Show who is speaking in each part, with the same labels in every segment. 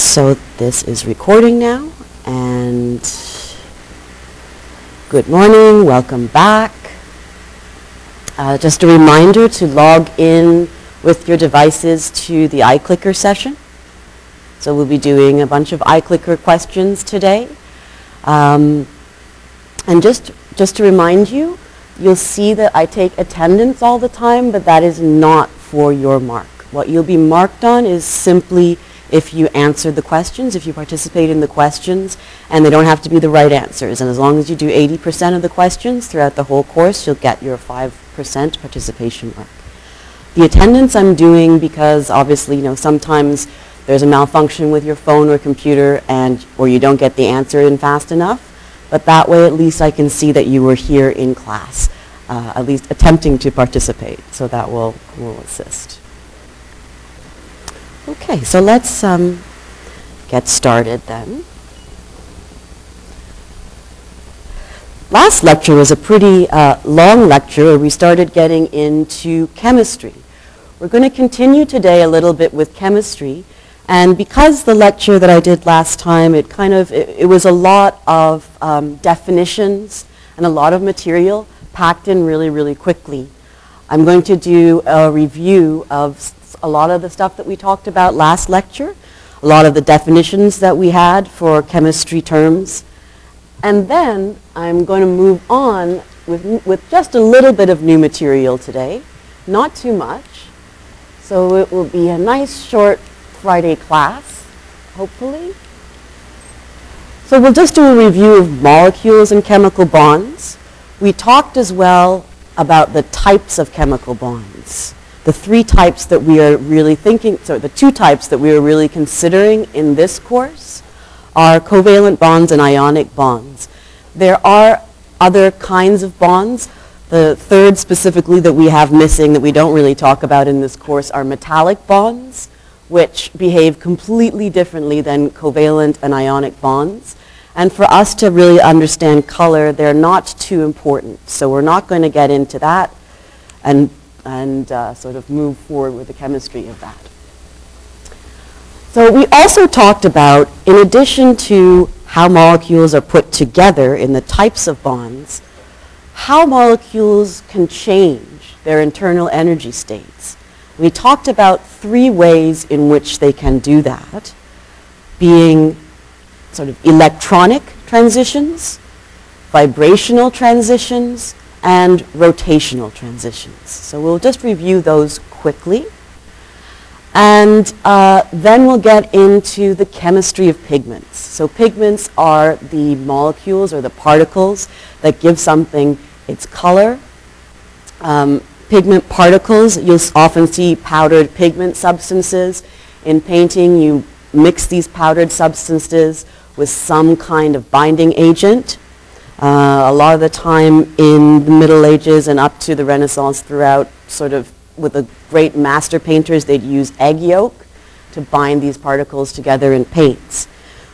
Speaker 1: So this is recording now, and good morning, welcome back. Uh, just a reminder to log in with your devices to the iClicker session. So we'll be doing a bunch of iClicker questions today. Um, and just, just to remind you, you'll see that I take attendance all the time, but that is not for your mark. What you'll be marked on is simply if you answer the questions, if you participate in the questions, and they don't have to be the right answers. And as long as you do 80% of the questions throughout the whole course, you'll get your 5% participation mark. The attendance I'm doing because obviously, you know, sometimes there's a malfunction with your phone or computer and or you don't get the answer in fast enough. But that way at least I can see that you were here in class, uh, at least attempting to participate. So that will, will assist. Okay, so let's um, get started then. Last lecture was a pretty uh, long lecture where we started getting into chemistry. We're going to continue today a little bit with chemistry. And because the lecture that I did last time, it kind of, it, it was a lot of um, definitions and a lot of material packed in really, really quickly. I'm going to do a review of a lot of the stuff that we talked about last lecture, a lot of the definitions that we had for chemistry terms. And then I'm going to move on with, with just a little bit of new material today, not too much. So it will be a nice short Friday class, hopefully. So we'll just do a review of molecules and chemical bonds. We talked as well about the types of chemical bonds. The three types that we are really thinking, so the two types that we are really considering in this course are covalent bonds and ionic bonds. There are other kinds of bonds. The third specifically that we have missing that we don't really talk about in this course are metallic bonds, which behave completely differently than covalent and ionic bonds. And for us to really understand color, they're not too important. So we're not going to get into that and and uh, sort of move forward with the chemistry of that. So we also talked about, in addition to how molecules are put together in the types of bonds, how molecules can change their internal energy states. We talked about three ways in which they can do that, being sort of electronic transitions, vibrational transitions, and rotational transitions. So we'll just review those quickly. And uh, then we'll get into the chemistry of pigments. So pigments are the molecules or the particles that give something its color. Um, pigment particles, you'll often see powdered pigment substances. In painting, you mix these powdered substances with some kind of binding agent. Uh, a lot of the time in the Middle Ages and up to the Renaissance throughout, sort of with the great master painters, they'd use egg yolk to bind these particles together in paints.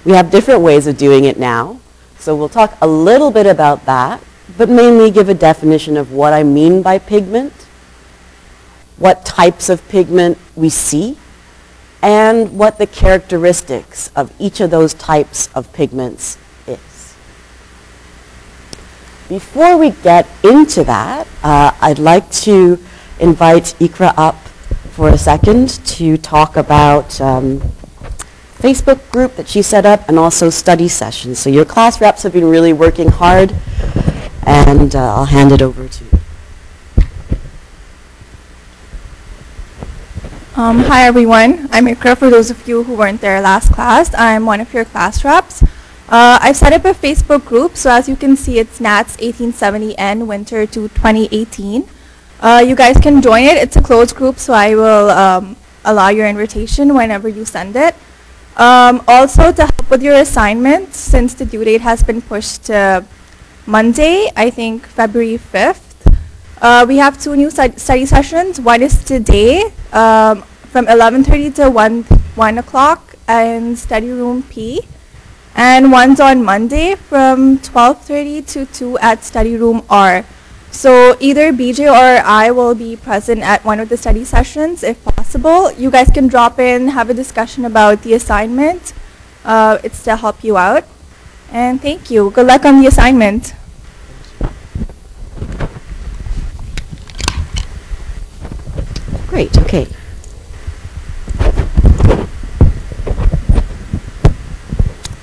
Speaker 1: We have different ways of doing it now, so we'll talk a little bit about that, but mainly give a definition of what I mean by pigment, what types of pigment we see, and what the characteristics of each of those types of pigments before we get into that, uh, I'd like to invite Ikra up for a second to talk about um, Facebook group that she set up and also study sessions. So your class reps have been really working hard and uh, I'll hand it over to you.
Speaker 2: Um, hi everyone, I'm Ikra for those of you who weren't there last class. I'm one of your class reps. Uh, I've set up a Facebook group, so as you can see, it's NATS 1870N Winter to 2018. Uh, you guys can join it. It's a closed group, so I will um, allow your invitation whenever you send it. Um, also, to help with your assignments, since the due date has been pushed to Monday, I think February 5th, uh, we have two new study sessions. One is today um, from 11.30 to 1, 1 o'clock in study room P. And one's on Monday from 12.30 to 2 at study room R. So either BJ or I will be present at one of the study sessions if possible. You guys can drop in, have a discussion about the assignment. Uh, it's to help you out. And thank you. Good luck on the assignment.
Speaker 1: Great, okay.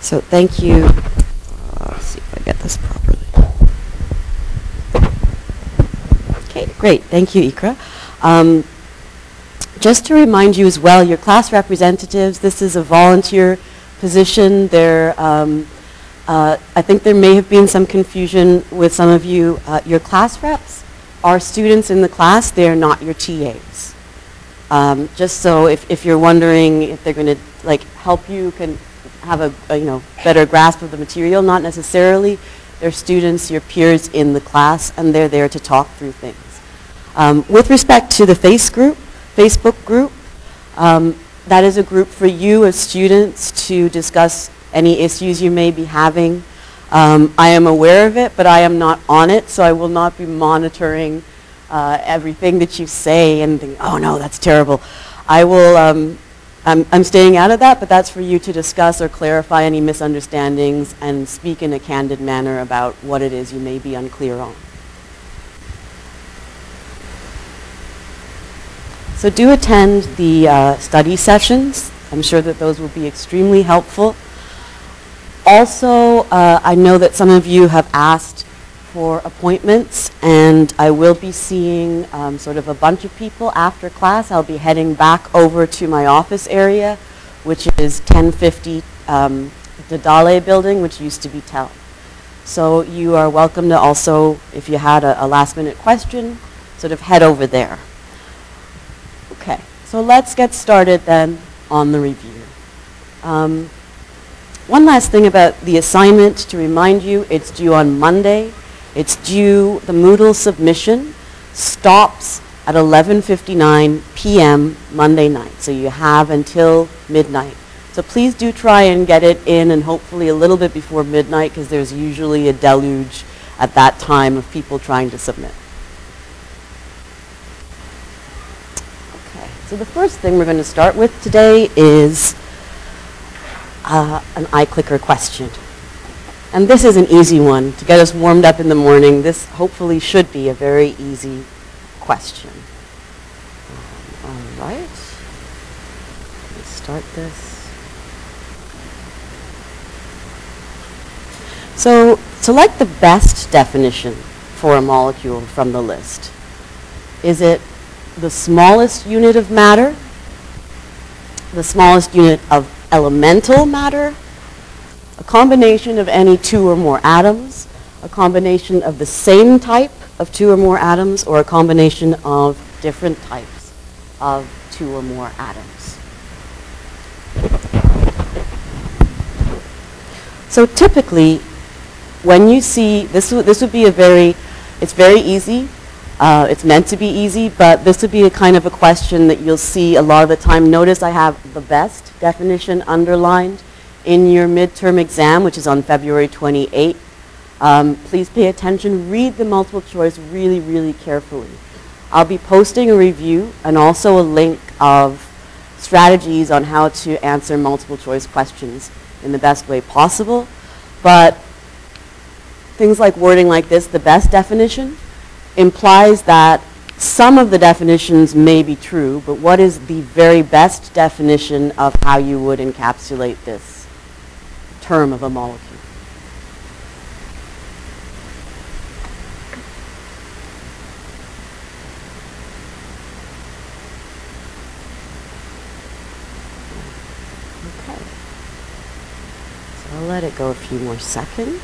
Speaker 1: So thank you. Uh, see if I get this properly. Okay, great. Thank you, Ikra. Um, Just to remind you as well, your class representatives, this is a volunteer position. There, um, uh, I think there may have been some confusion with some of you. Uh, Your class reps are students in the class. They are not your TAs. Um, Just so if if you're wondering if they're going to, like, help you, can have a, a, you know, better grasp of the material, not necessarily. They're students, your peers in the class, and they're there to talk through things. Um, With respect to the Face group, Facebook group, um, that is a group for you as students to discuss any issues you may be having. Um, I am aware of it, but I am not on it, so I will not be monitoring uh, everything that you say and think, oh no, that's terrible. I will, um, I'm, I'm staying out of that, but that's for you to discuss or clarify any misunderstandings and speak in a candid manner about what it is you may be unclear on. So do attend the uh, study sessions. I'm sure that those will be extremely helpful. Also, uh, I know that some of you have asked for appointments, and I will be seeing um, sort of a bunch of people after class. I'll be heading back over to my office area, which is 1050 um, the Dahdaleh building, which used to be TEL. So you are welcome to also, if you had a, a last minute question, sort of head over there. Okay, so let's get started then on the review. Um, one last thing about the assignment to remind you, it's due on Monday. It's due, the Moodle submission stops at 11:59 p.m. Monday night. So you have until midnight. So please do try and get it in and hopefully a little bit before midnight because there's usually a deluge at that time of people trying to submit. Okay, so the first thing we're going to start with today is uh, an iClicker question. And this is an easy one to get us warmed up in the morning. This hopefully should be a very easy question. Um, all right. Let's start this. So select the best definition for a molecule from the list. Is it the smallest unit of matter, the smallest unit of elemental matter, a combination of any two or more atoms, a combination of the same type of two or more atoms, or a combination of different types of two or more atoms. So typically, when you see, this this would be a very, it's very easy. Uh, it's meant to be easy, but this would be a kind of a question that you'll see a lot of the time. Notice I have the best definition underlined in your midterm exam, which is on February 28. Um, please pay attention. Read the multiple choice really, really carefully. I'll be posting a review and also a link of strategies on how to answer multiple choice questions in the best way possible. But things like wording like this, the best definition, implies that some of the definitions may be true, but what is the very best definition of how you would encapsulate this term of a molecule? Okay. So I'll let it go a few more seconds.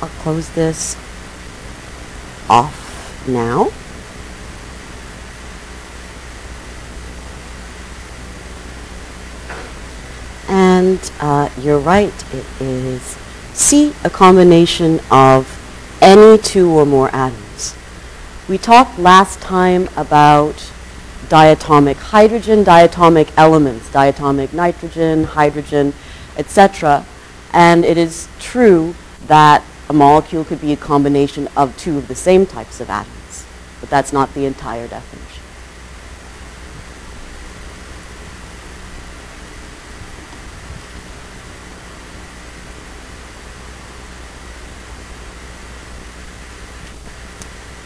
Speaker 1: I'll close this off now. And uh, you're right, it is C, a combination of any two or more atoms. We talked last time about diatomic hydrogen, diatomic elements, diatomic nitrogen, hydrogen, etc. And it is true that a molecule could be a combination of two of the same types of atoms, but that's not the entire definition.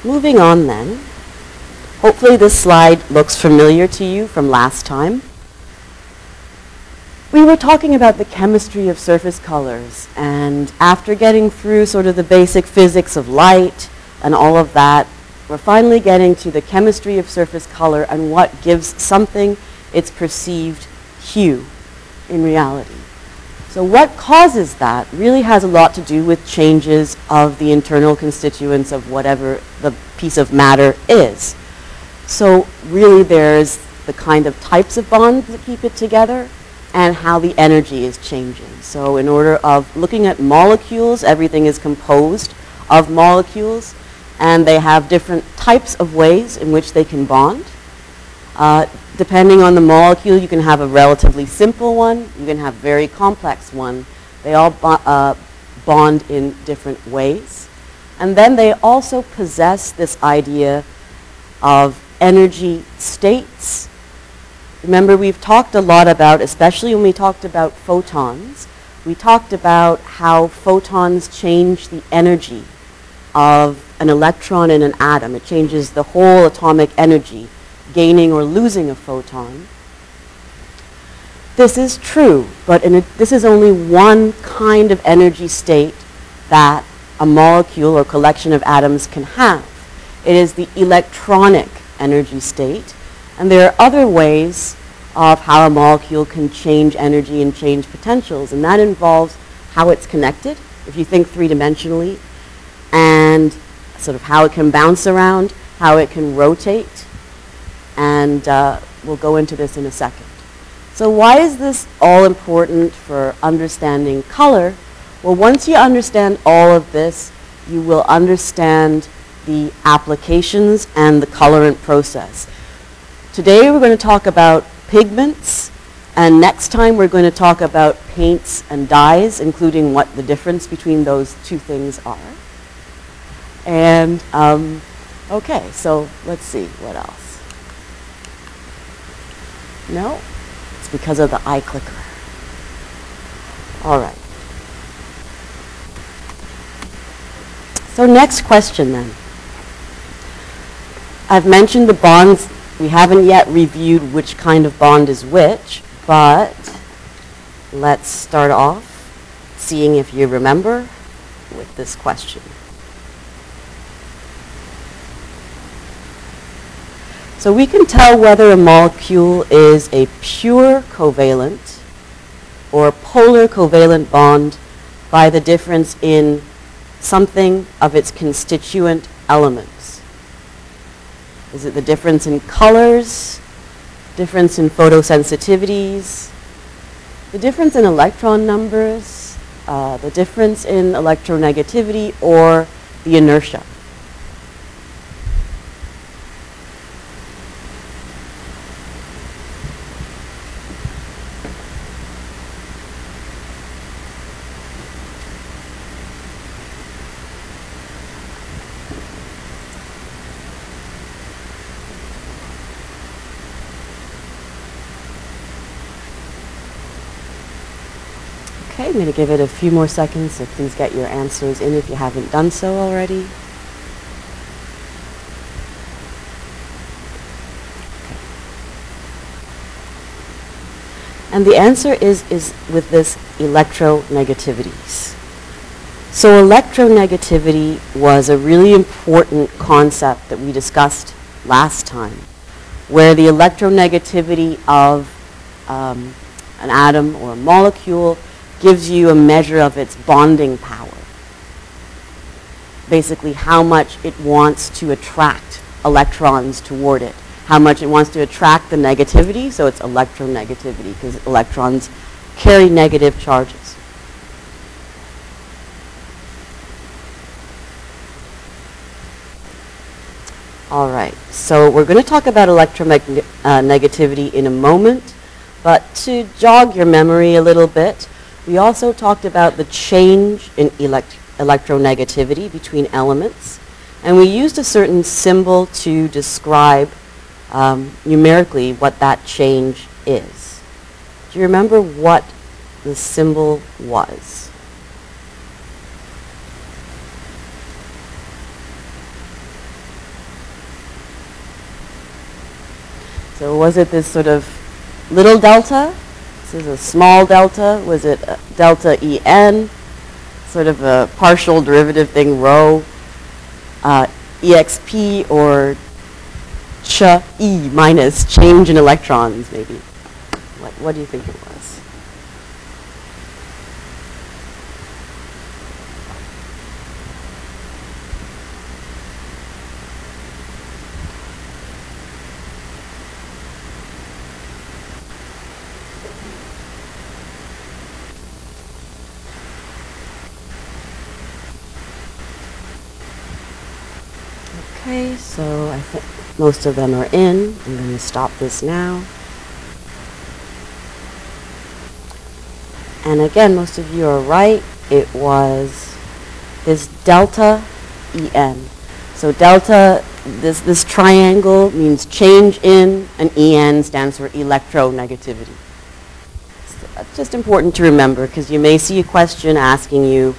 Speaker 1: Moving on then, hopefully this slide looks familiar to you from last time. We were talking about the chemistry of surface colors, and after getting through sort of the basic physics of light and all of that, we're finally getting to the chemistry of surface color and what gives something its perceived hue in reality. So what causes that really has a lot to do with changes of the internal constituents of whatever the piece of matter is. So really there's the kind of types of bonds that keep it together and how the energy is changing. So in order of looking at molecules, everything is composed of molecules and they have different types of ways in which they can bond. Uh, depending on the molecule, you can have a relatively simple one, you can have very complex one. They all bo uh, bond in different ways. And then they also possess this idea of energy states. Remember, we've talked a lot about, especially when we talked about photons, we talked about how photons change the energy of an electron in an atom. It changes the whole atomic energy gaining or losing a photon. This is true, but a, this is only one kind of energy state that a molecule or collection of atoms can have. It is the electronic energy state, and there are other ways of how a molecule can change energy and change potentials, and that involves how it's connected, if you think three-dimensionally, and sort of how it can bounce around, how it can rotate, and uh, we'll go into this in a second. So why is this all important for understanding color? Well, once you understand all of this, you will understand the applications and the colorant process. Today we're going to talk about pigments, and next time we're going to talk about paints and dyes, including what the difference between those two things are. And, um, okay, so let's see, what else? No? It's because of the iClicker. All right. So next question then. I've mentioned the bonds. We haven't yet reviewed which kind of bond is which, but let's start off seeing if you remember with this question. So we can tell whether a molecule is a pure covalent or polar covalent bond by the difference in something of its constituent elements. Is it the difference in colors, difference in photosensitivities, the difference in electron numbers, uh, the difference in electronegativity, or the inertia? Okay, I'm going to give it a few more seconds, so please get your answers in if you haven't done so already. And the answer is, is with this electronegativities. So electronegativity was a really important concept that we discussed last time, where the electronegativity of um, an atom or a molecule gives you a measure of its bonding power. Basically, how much it wants to attract electrons toward it. How much it wants to attract the negativity, so it's electronegativity, because electrons carry negative charges. All right, so we're going to talk about electronegativity uh, in a moment, but to jog your memory a little bit, we also talked about the change in elect- electronegativity between elements, and we used a certain symbol to describe um, numerically what that change is. Do you remember what the symbol was? So was it this sort of little delta? This is a small delta. Was it delta En? Sort of a partial derivative thing, rho, uh, exp, or ch e minus change in electrons, maybe. What, what do you think it was? So I think most of them are in. I'm going to stop this now. And again, most of you are right. It was this delta En. So delta, this, this triangle means change in, and En stands for electronegativity. That's just important to remember because you may see a question asking you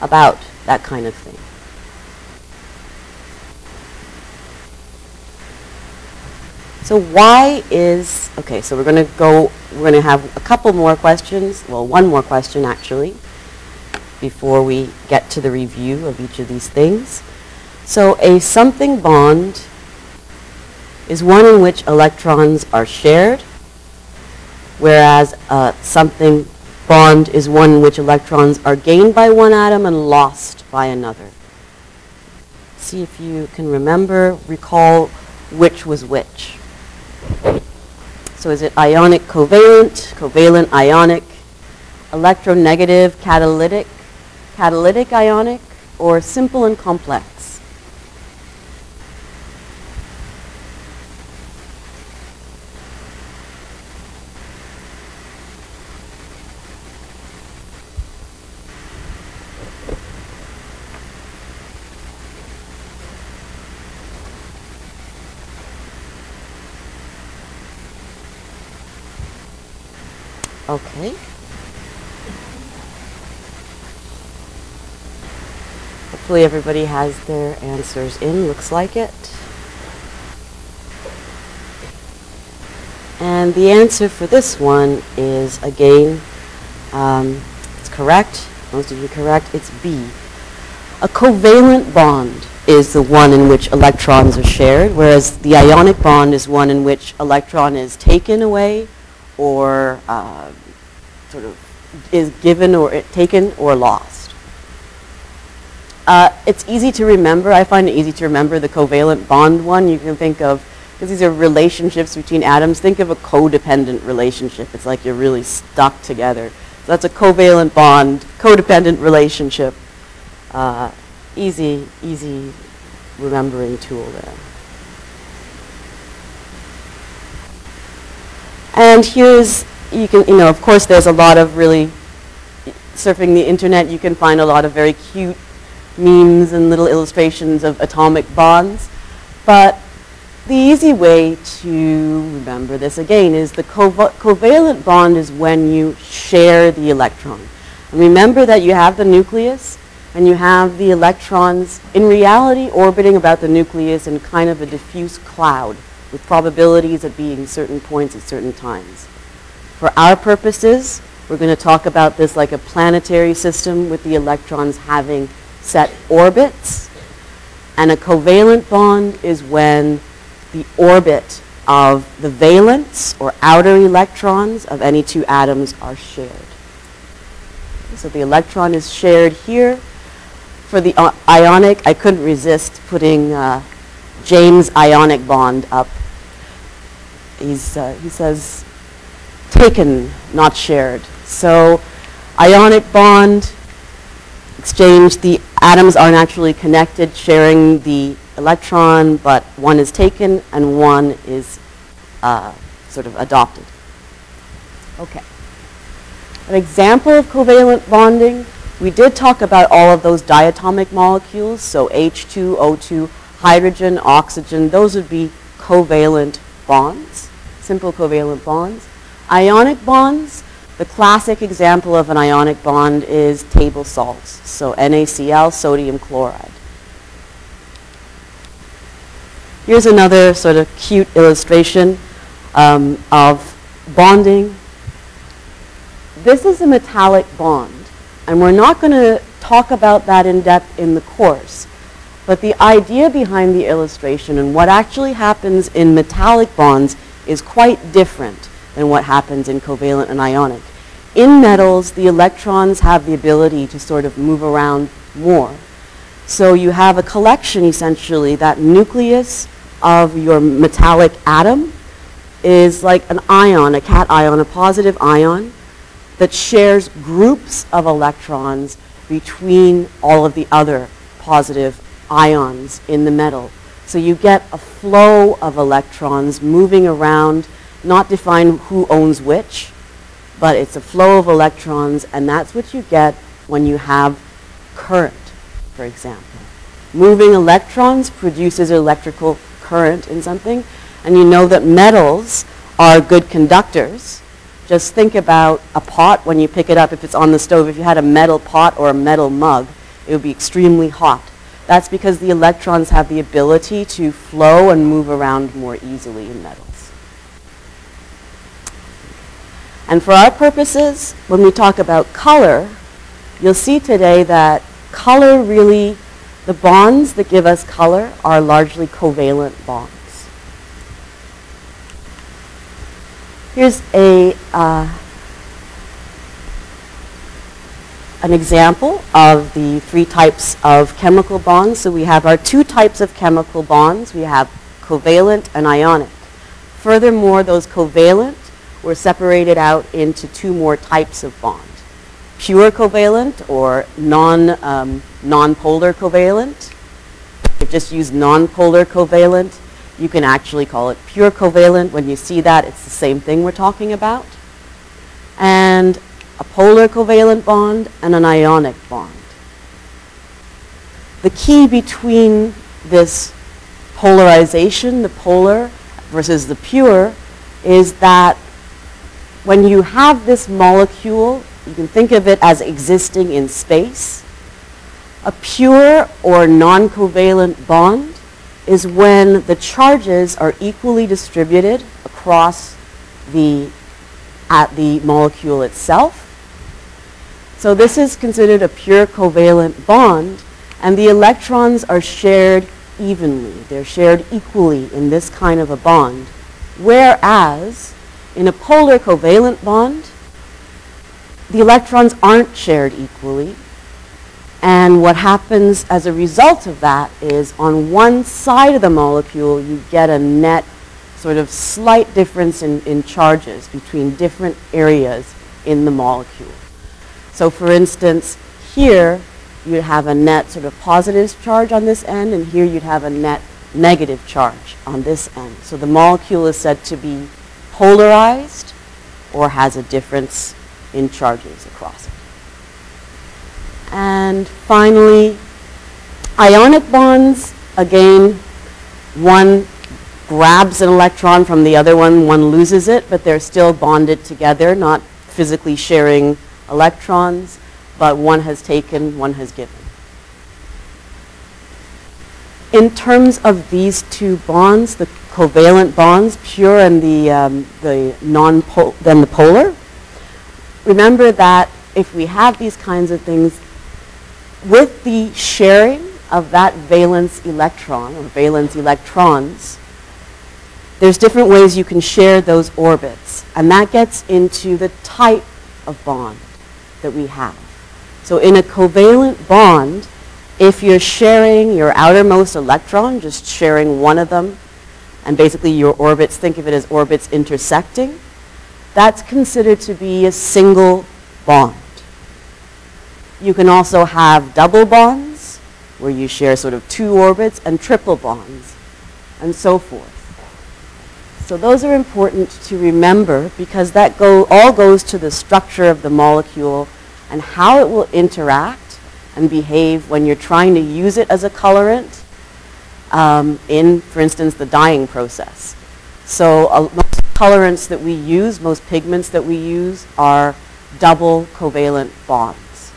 Speaker 1: about that kind of thing. So why is, okay, so we're going to go, we're going to have a couple more questions, well, one more question actually, before we get to the review of each of these things. So a something bond is one in which electrons are shared, whereas a something bond is one in which electrons are gained by one atom and lost by another. See if you can remember, recall which was which. So is it ionic covalent, covalent ionic, electronegative catalytic, catalytic ionic, or simple and complex? Okay. Hopefully everybody has their answers in, looks like it. And the answer for this one is, again, um, it's correct, most of you correct, it's B. A covalent bond is the one in which electrons are shared, whereas the ionic bond is one in which electron is taken away or uh, sort of is given or taken or lost. Uh, it's easy to remember. I find it easy to remember the covalent bond one. You can think of, because these are relationships between atoms, think of a codependent relationship. It's like you're really stuck together. So that's a covalent bond, codependent relationship. Uh, easy, easy remembering tool there. And here's, you can, you know, of course there's a lot of really, surfing the internet, you can find a lot of very cute memes and little illustrations of atomic bonds. But the easy way to remember this again is the cova- covalent bond is when you share the electron. And remember that you have the nucleus and you have the electrons in reality orbiting about the nucleus in kind of a diffuse cloud with probabilities at being certain points at certain times. For our purposes, we're going to talk about this like a planetary system with the electrons having set orbits. And a covalent bond is when the orbit of the valence or outer electrons of any two atoms are shared. So the electron is shared here. For the uh, ionic, I couldn't resist putting uh, James ionic bond up he's, uh, he says, taken, not shared. So ionic bond exchange, the atoms aren't actually connected, sharing the electron, but one is taken and one is uh, sort of adopted. Okay. An example of covalent bonding, we did talk about all of those diatomic molecules, so H2, O2, hydrogen, oxygen, those would be covalent bonds, simple covalent bonds. Ionic bonds, the classic example of an ionic bond is table salts, so NaCl, sodium chloride. Here's another sort of cute illustration um, of bonding. This is a metallic bond, and we're not going to talk about that in depth in the course. But the idea behind the illustration and what actually happens in metallic bonds is quite different than what happens in covalent and ionic. In metals, the electrons have the ability to sort of move around more. So you have a collection, essentially, that nucleus of your metallic atom is like an ion, a cation, a positive ion, that shares groups of electrons between all of the other positive ions in the metal. So you get a flow of electrons moving around, not define who owns which, but it's a flow of electrons, and that's what you get when you have current, for example. Moving electrons produces electrical current in something, and you know that metals are good conductors. Just think about a pot when you pick it up, if it's on the stove, if you had a metal pot or a metal mug, it would be extremely hot. That's because the electrons have the ability to flow and move around more easily in metals. And for our purposes, when we talk about color, you'll see today that color really the bonds that give us color are largely covalent bonds. Here's a, uh, an example of the three types of chemical bonds. So we have our two types of chemical bonds. We have covalent and ionic. Furthermore, those covalent were separated out into two more types of bonds pure covalent or non, um, non-polar covalent. If you just use non-polar covalent, you can actually call it pure covalent. When you see that, it's the same thing we're talking about. And a polar covalent bond and an ionic bond. The key between this polarization, the polar versus the pure, is that when you have this molecule you can think of it as existing in space. A pure or non-covalent bond is when the charges are equally distributed across the, at the molecule itself. So this is considered a pure covalent bond, and the electrons are shared evenly. They're shared equally in this kind of a bond. Whereas in a polar covalent bond, the electrons aren't shared equally. And what happens as a result of that is on one side of the molecule, you get a net sort of slight difference in, in charges between different areas in the molecule. So for instance, here you'd have a net sort of positive charge on this end, and here you'd have a net negative charge on this end. So the molecule is said to be polarized or has a difference in charges across it. And finally, ionic bonds, again, one grabs an electron from the other one, one loses it, but they're still bonded together, not physically sharing electrons, but one has taken, one has given. In terms of these two bonds, the covalent bonds, pure and the, um, the non then the polar, remember that if we have these kinds of things, with the sharing of that valence electron or valence electrons, there's different ways you can share those orbits. And that gets into the type of bond that we have. So in a covalent bond, if you're sharing your outermost electron, just sharing one of them, and basically your orbits, think of it as orbits intersecting, that's considered to be a single bond. You can also have double bonds, where you share sort of two orbits and triple bonds, and so forth. So those are important to remember because that go, all goes to the structure of the molecule and how it will interact and behave when you're trying to use it as a colorant um, in, for instance, the dyeing process. So uh, most colorants that we use, most pigments that we use are double covalent bonds.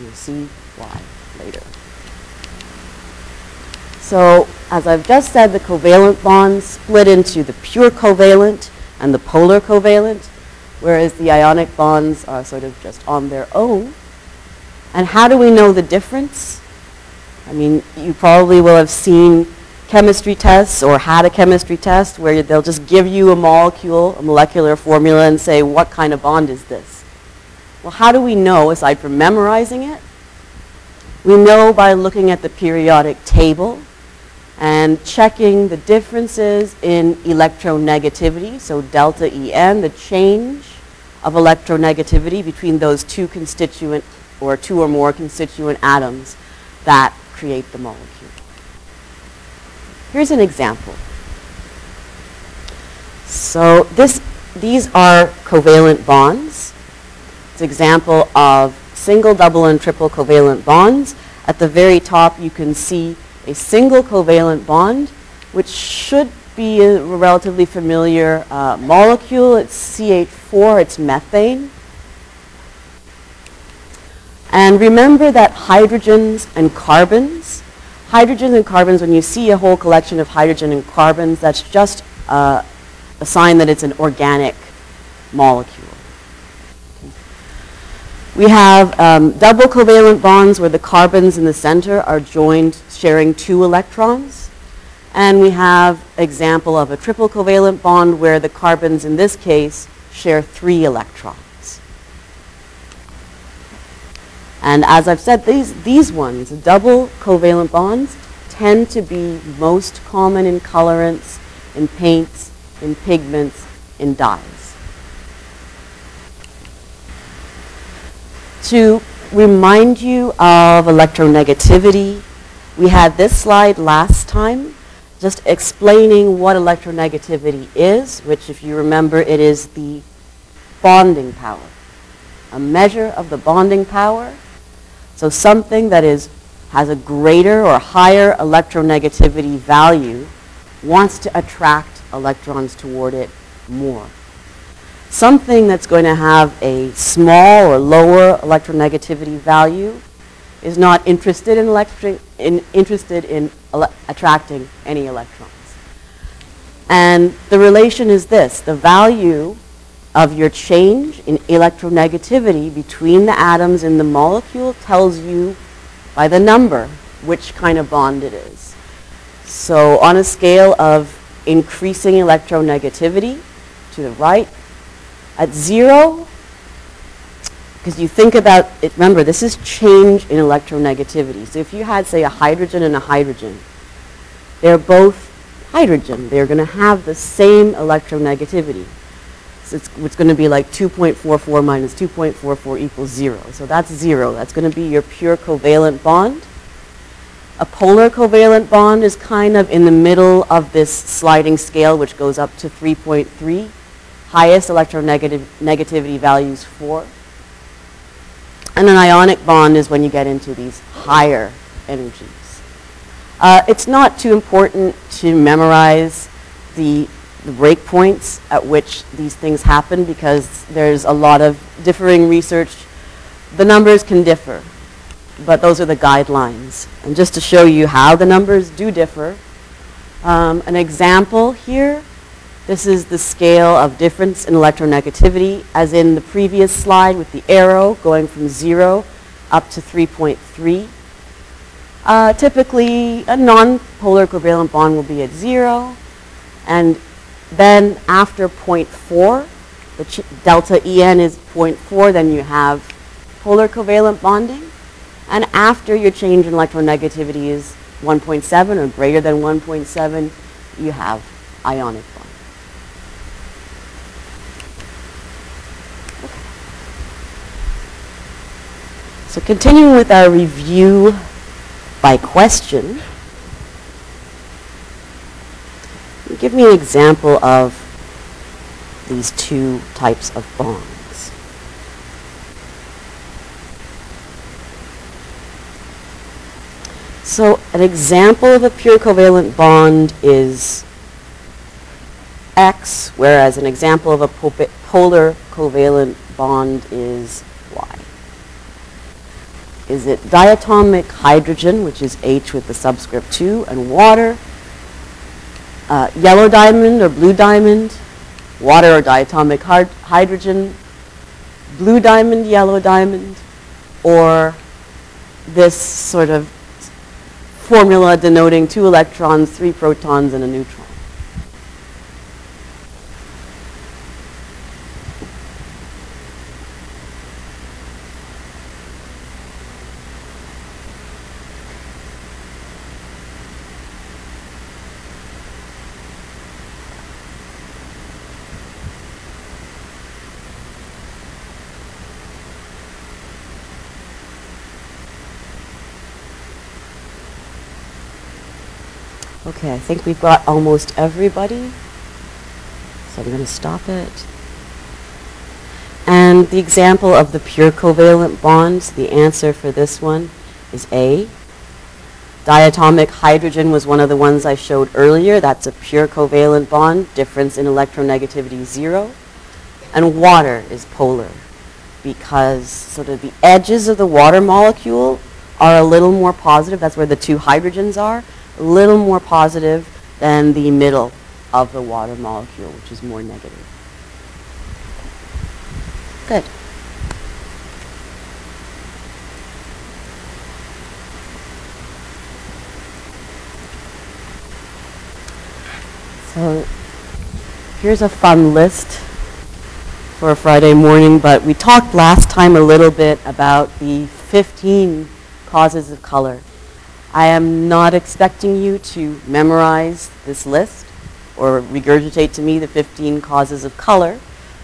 Speaker 1: You'll see why later. So as I've just said, the covalent bonds split into the pure covalent and the polar covalent, whereas the ionic bonds are sort of just on their own. And how do we know the difference? I mean, you probably will have seen chemistry tests or had a chemistry test where they'll just give you a molecule, a molecular formula, and say, what kind of bond is this? Well, how do we know, aside from memorizing it? We know by looking at the periodic table and checking the differences in electronegativity, so delta En, the change of electronegativity between those two constituent or two or more constituent atoms that create the molecule. Here's an example. So this, these are covalent bonds. It's an example of single, double, and triple covalent bonds. At the very top, you can see a single covalent bond, which should be a relatively familiar uh, molecule. It's CH4, it's methane. And remember that hydrogens and carbons, hydrogens and carbons, when you see a whole collection of hydrogen and carbons, that's just uh, a sign that it's an organic molecule. We have um, double covalent bonds where the carbons in the center are joined sharing two electrons. And we have example of a triple covalent bond where the carbons in this case share three electrons. And as I've said, these, these ones, double covalent bonds, tend to be most common in colorants, in paints, in pigments, in dyes. To remind you of electronegativity, we had this slide last time, just explaining what electronegativity is, which if you remember, it is the bonding power, a measure of the bonding power. So something that is, has a greater or higher electronegativity value wants to attract electrons toward it more something that's going to have a small or lower electronegativity value is not interested in, in interested in ele- attracting any electrons. And the relation is this, the value of your change in electronegativity between the atoms in the molecule tells you by the number which kind of bond it is. So on a scale of increasing electronegativity to the right, at zero, because you think about it, remember, this is change in electronegativity. So if you had, say, a hydrogen and a hydrogen, they're both hydrogen. They're going to have the same electronegativity. So it's, it's going to be like 2.44 minus 2.44 equals zero. So that's zero. That's going to be your pure covalent bond. A polar covalent bond is kind of in the middle of this sliding scale, which goes up to 3.3 highest electronegativity values 4. And an ionic bond is when you get into these higher energies. Uh, it's not too important to memorize the, the breakpoints at which these things happen because there's a lot of differing research. The numbers can differ, but those are the guidelines. And just to show you how the numbers do differ, um, an example here this is the scale of difference in electronegativity, as in the previous slide with the arrow going from 0 up to 3.3. Uh, typically, a non-polar covalent bond will be at 0, and then after 0.4, the delta En is 0.4, then you have polar covalent bonding. And after your change in electronegativity is 1.7 or greater than 1.7, you have ionic bonding. So continuing with our review by question. Give me an example of these two types of bonds. So an example of a pure covalent bond is X, whereas an example of a po- polar covalent bond is Y. Is it diatomic hydrogen, which is H with the subscript 2, and water, uh, yellow diamond or blue diamond, water or diatomic hydrogen, blue diamond, yellow diamond, or this sort of formula denoting two electrons, three protons, and a neutron. Okay, I think we've got almost everybody. So I'm going to stop it. And the example of the pure covalent bonds, the answer for this one is A. Diatomic hydrogen was one of the ones I showed earlier. That's a pure covalent bond, difference in electronegativity zero. And water is polar because sort of the edges of the water molecule are a little more positive. That's where the two hydrogens are a little more positive than the middle of the water molecule, which is more negative. Good. So here's a fun list for a Friday morning, but we talked last time a little bit about the 15 causes of color. I am not expecting you to memorize this list or regurgitate to me the 15 causes of color,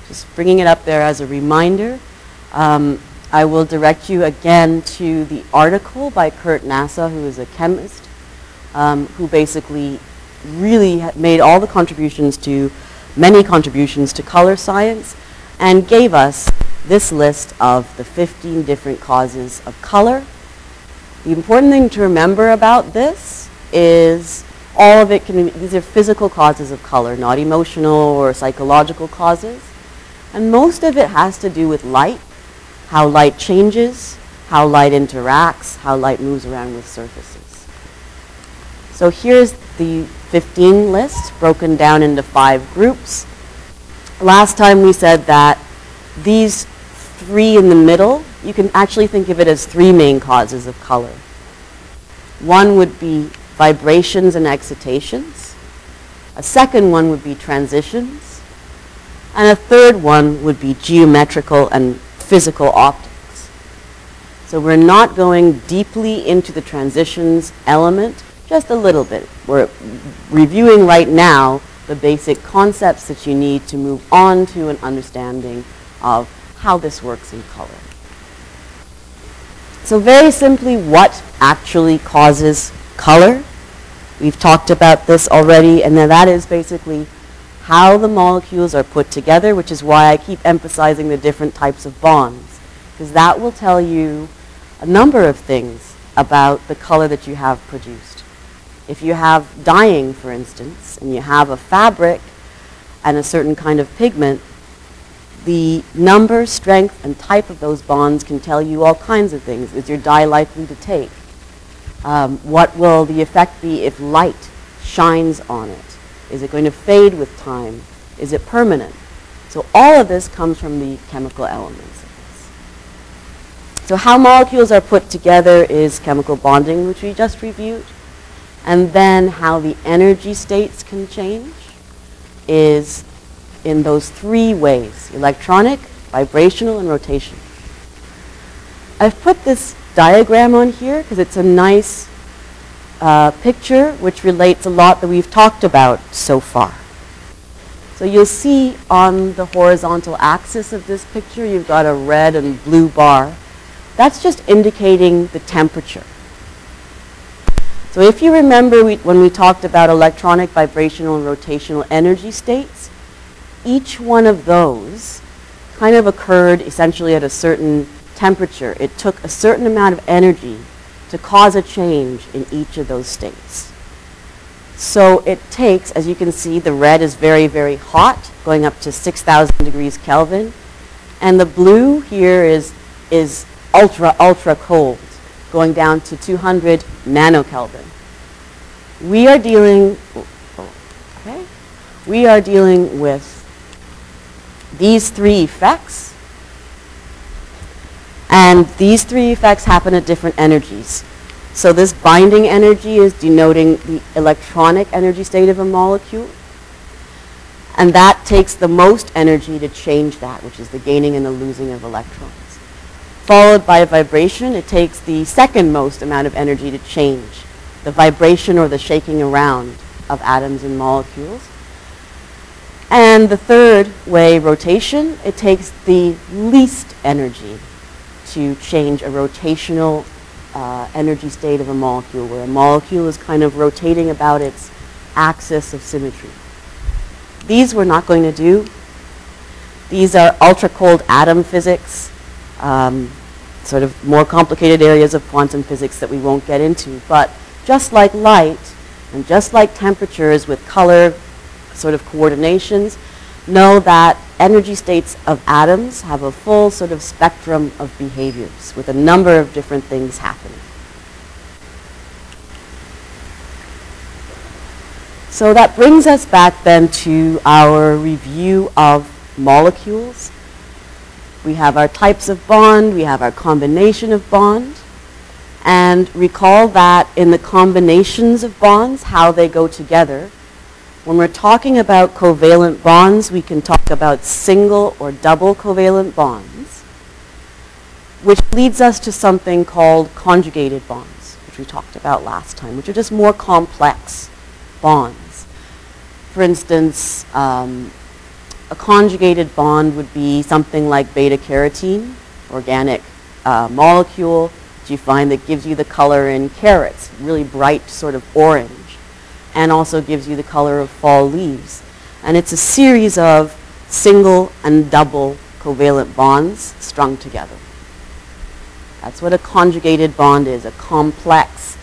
Speaker 1: just bringing it up there as a reminder. Um, I will direct you again to the article by Kurt Nassau, who is a chemist, um, who basically really made all the contributions to, many contributions to color science, and gave us this list of the 15 different causes of color the important thing to remember about this is all of it can, be these are physical causes of color, not emotional or psychological causes. And most of it has to do with light, how light changes, how light interacts, how light moves around with surfaces. So here's the 15 list broken down into five groups. Last time we said that these three in the middle you can actually think of it as three main causes of color. One would be vibrations and excitations. A second one would be transitions. And a third one would be geometrical and physical optics. So we're not going deeply into the transitions element, just a little bit. We're reviewing right now the basic concepts that you need to move on to an understanding of how this works in color. So very simply, what actually causes color? We've talked about this already, and then that is basically how the molecules are put together, which is why I keep emphasizing the different types of bonds, because that will tell you a number of things about the color that you have produced. If you have dyeing, for instance, and you have a fabric and a certain kind of pigment, the number, strength, and type of those bonds can tell you all kinds of things. Is your dye likely to take? Um, what will the effect be if light shines on it? Is it going to fade with time? Is it permanent? So all of this comes from the chemical elements. So how molecules are put together is chemical bonding, which we just reviewed. And then how the energy states can change is in those three ways, electronic, vibrational, and rotational. I've put this diagram on here because it's a nice uh, picture which relates a lot that we've talked about so far. So you'll see on the horizontal axis of this picture, you've got a red and blue bar. That's just indicating the temperature. So if you remember we, when we talked about electronic, vibrational, and rotational energy states, each one of those kind of occurred essentially at a certain temperature. It took a certain amount of energy to cause a change in each of those states. So it takes, as you can see, the red is very, very hot, going up to 6,000 degrees Kelvin. And the blue here is, is ultra, ultra cold, going down to 200 nanokelvin. We are dealing, oh, okay, we are dealing with these three effects. And these three effects happen at different energies. So this binding energy is denoting the electronic energy state of a molecule. And that takes the most energy to change that, which is the gaining and the losing of electrons. Followed by a vibration, it takes the second most amount of energy to change the vibration or the shaking around of atoms and molecules. And the third way, rotation, it takes the least energy to change a rotational uh, energy state of a molecule, where a molecule is kind of rotating about its axis of symmetry. These we're not going to do. These are ultra cold atom physics, um, sort of more complicated areas of quantum physics that we won't get into. But just like light and just like temperatures with color sort of coordinations, know that energy states of atoms have a full sort of spectrum of behaviors with a number of different things happening. So that brings us back then to our review of molecules. We have our types of bond, we have our combination of bond, and recall that in the combinations of bonds, how they go together, when we're talking about covalent bonds, we can talk about single or double covalent bonds, which leads us to something called conjugated bonds, which we talked about last time, which are just more complex bonds. For instance, um, a conjugated bond would be something like beta carotene, organic uh, molecule that you find that gives you the color in carrots, really bright sort of orange, and also gives you the color of fall leaves. And it's a series of single and double covalent bonds strung together. That's what a conjugated bond is, a complex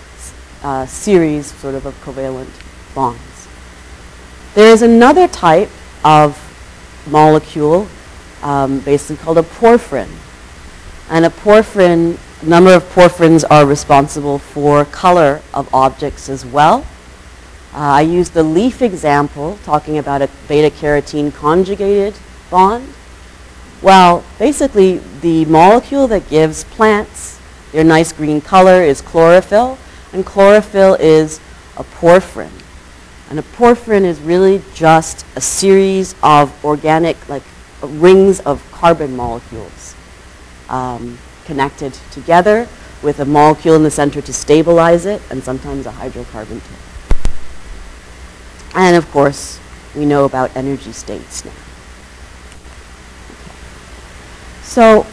Speaker 1: uh, series sort of of covalent bonds. There is another type of molecule um, basically called a porphyrin. And a porphyrin, a number of porphyrins are responsible for color of objects as well. Uh, I used the leaf example talking about a beta carotene conjugated bond. Well, basically the molecule that gives plants their nice green color is chlorophyll, and chlorophyll is a porphyrin. And a porphyrin is really just a series of organic, like rings of carbon molecules um, connected together with a molecule in the center to stabilize it, and sometimes a hydrocarbon too. And of course, we know about energy states now. So,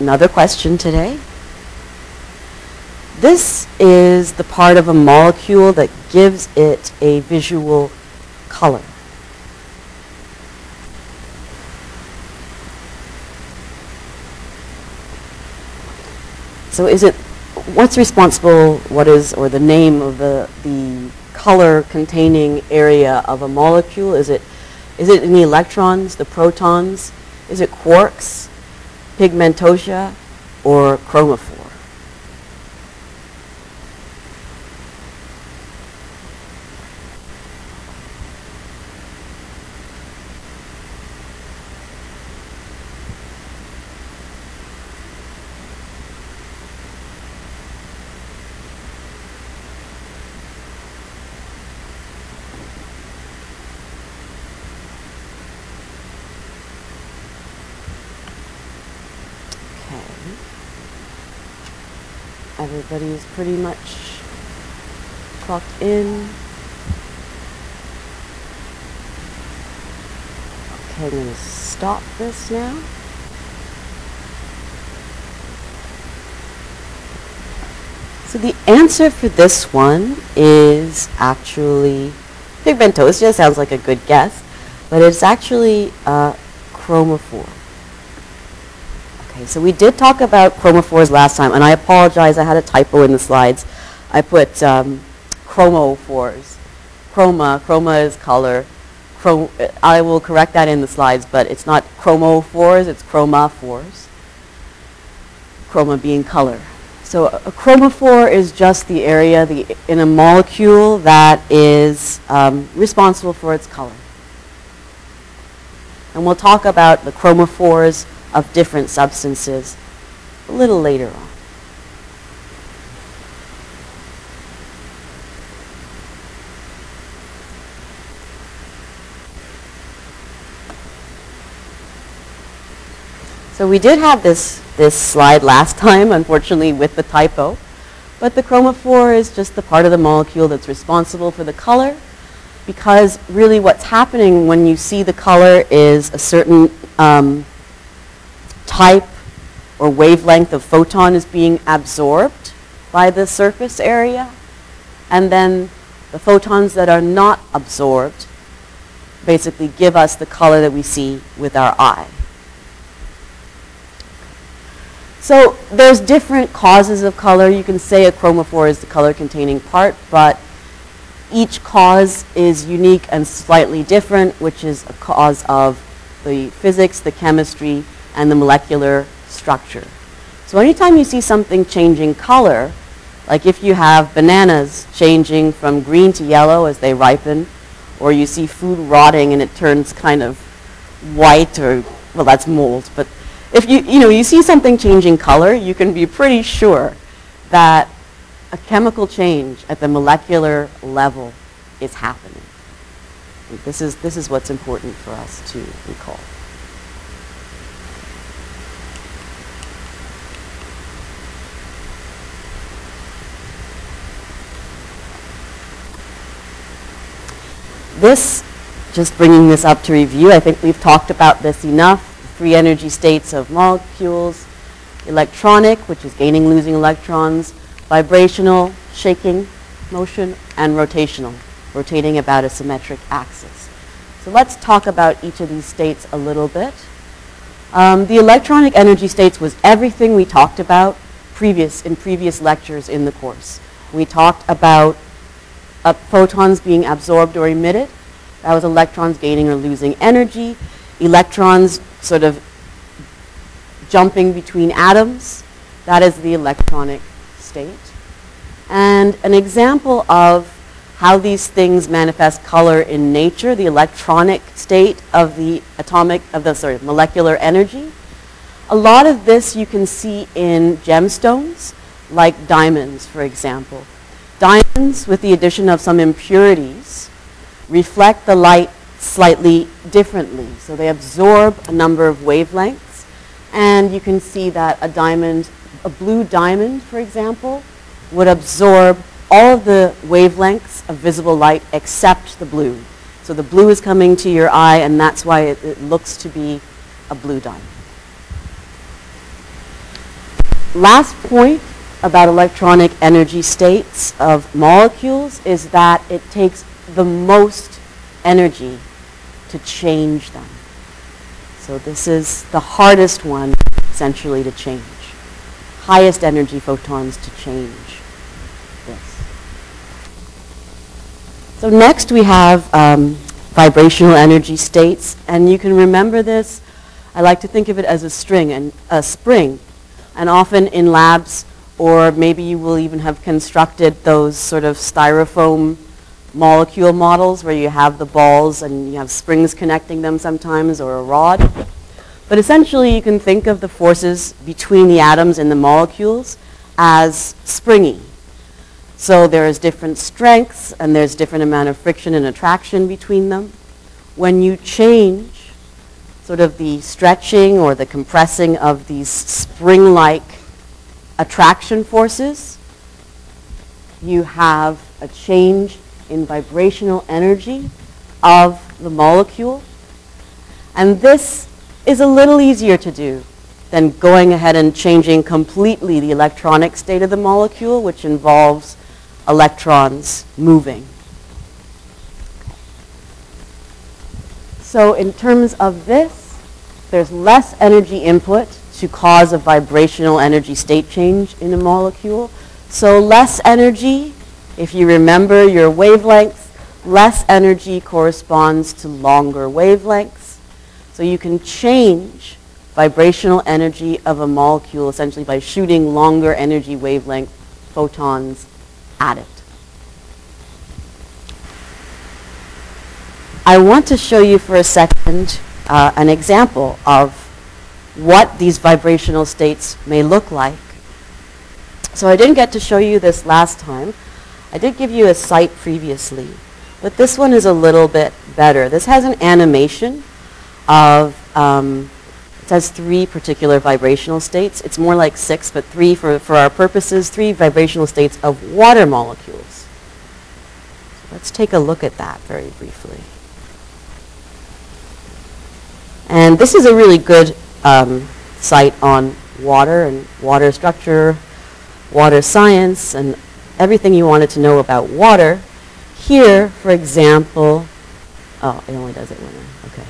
Speaker 1: another question today. This is the part of a molecule that gives it a visual color. So is it, what's responsible, what is, or the name of the, the color containing area of a molecule? Is it, is it in the electrons, the protons? Is it quarks, pigmentosa, or chromophore? Everybody is pretty much clocked in. Okay, I'm going to stop this now. So the answer for this one is actually pigmentosa. Sounds like a good guess, but it's actually uh, chromophore. Okay, so we did talk about chromophores last time, and I apologize, I had a typo in the slides. I put um, chromophores. Chroma, chroma is color. I will correct that in the slides, but it's not chromophores, it's chromophores. Chroma being color. So a, a chromophore is just the area the, in a molecule that is um, responsible for its color. And we'll talk about the chromophores of different substances a little later on. So we did have this, this slide last time, unfortunately with the typo. But the chromophore is just the part of the molecule that's responsible for the color because really what's happening when you see the color is a certain um, type or wavelength of photon is being absorbed by the surface area and then the photons that are not absorbed basically give us the color that we see with our eye. So there's different causes of color. You can say a chromophore is the color containing part, but each cause is unique and slightly different, which is a cause of the physics, the chemistry, and the molecular structure. So anytime you see something changing color, like if you have bananas changing from green to yellow as they ripen, or you see food rotting and it turns kind of white or, well, that's mold, but if you, you know, you see something changing color, you can be pretty sure that a chemical change at the molecular level is happening. This is, this is what's important for us to recall. This, just bringing this up to review, I think we've talked about this enough three energy states of molecules, electronic, which is gaining, losing electrons, vibrational, shaking motion, and rotational, rotating about a symmetric axis. So let's talk about each of these states a little bit. Um, the electronic energy states was everything we talked about previous in previous lectures in the course. We talked about uh, photons being absorbed or emitted. That was electrons gaining or losing energy. Electrons sort of jumping between atoms. That is the electronic state. And an example of how these things manifest color in nature, the electronic state of the atomic, of the, sorry, molecular energy. A lot of this you can see in gemstones, like diamonds, for example. Diamonds, with the addition of some impurities, reflect the light slightly differently. So they absorb a number of wavelengths. And you can see that a diamond, a blue diamond, for example, would absorb all of the wavelengths of visible light except the blue. So the blue is coming to your eye, and that's why it, it looks to be a blue diamond. Last point about electronic energy states of molecules is that it takes the most energy to change them. So this is the hardest one, essentially, to change. Highest energy photons to change this. So next we have um, vibrational energy states, and you can remember this. I like to think of it as a string and a spring, and often in labs, or maybe you will even have constructed those sort of styrofoam molecule models where you have the balls and you have springs connecting them sometimes or a rod. But essentially you can think of the forces between the atoms and the molecules as springy. So there's different strengths and there's different amount of friction and attraction between them. When you change sort of the stretching or the compressing of these spring-like attraction forces, you have a change in vibrational energy of the molecule. And this is a little easier to do than going ahead and changing completely the electronic state of the molecule, which involves electrons moving. So in terms of this, there's less energy input to cause a vibrational energy state change in a molecule. So less energy, if you remember your wavelengths, less energy corresponds to longer wavelengths. So you can change vibrational energy of a molecule essentially by shooting longer energy wavelength photons at it. I want to show you for a second uh, an example of what these vibrational states may look like. So I didn't get to show you this last time. I did give you a site previously, but this one is a little bit better. This has an animation of, um, it has three particular vibrational states. It's more like six, but three for, for our purposes, three vibrational states of water molecules. So let's take a look at that very briefly. And this is a really good um, site on water and water structure, water science, and everything you wanted to know about water. Here, for example, oh, it only does it when I, okay.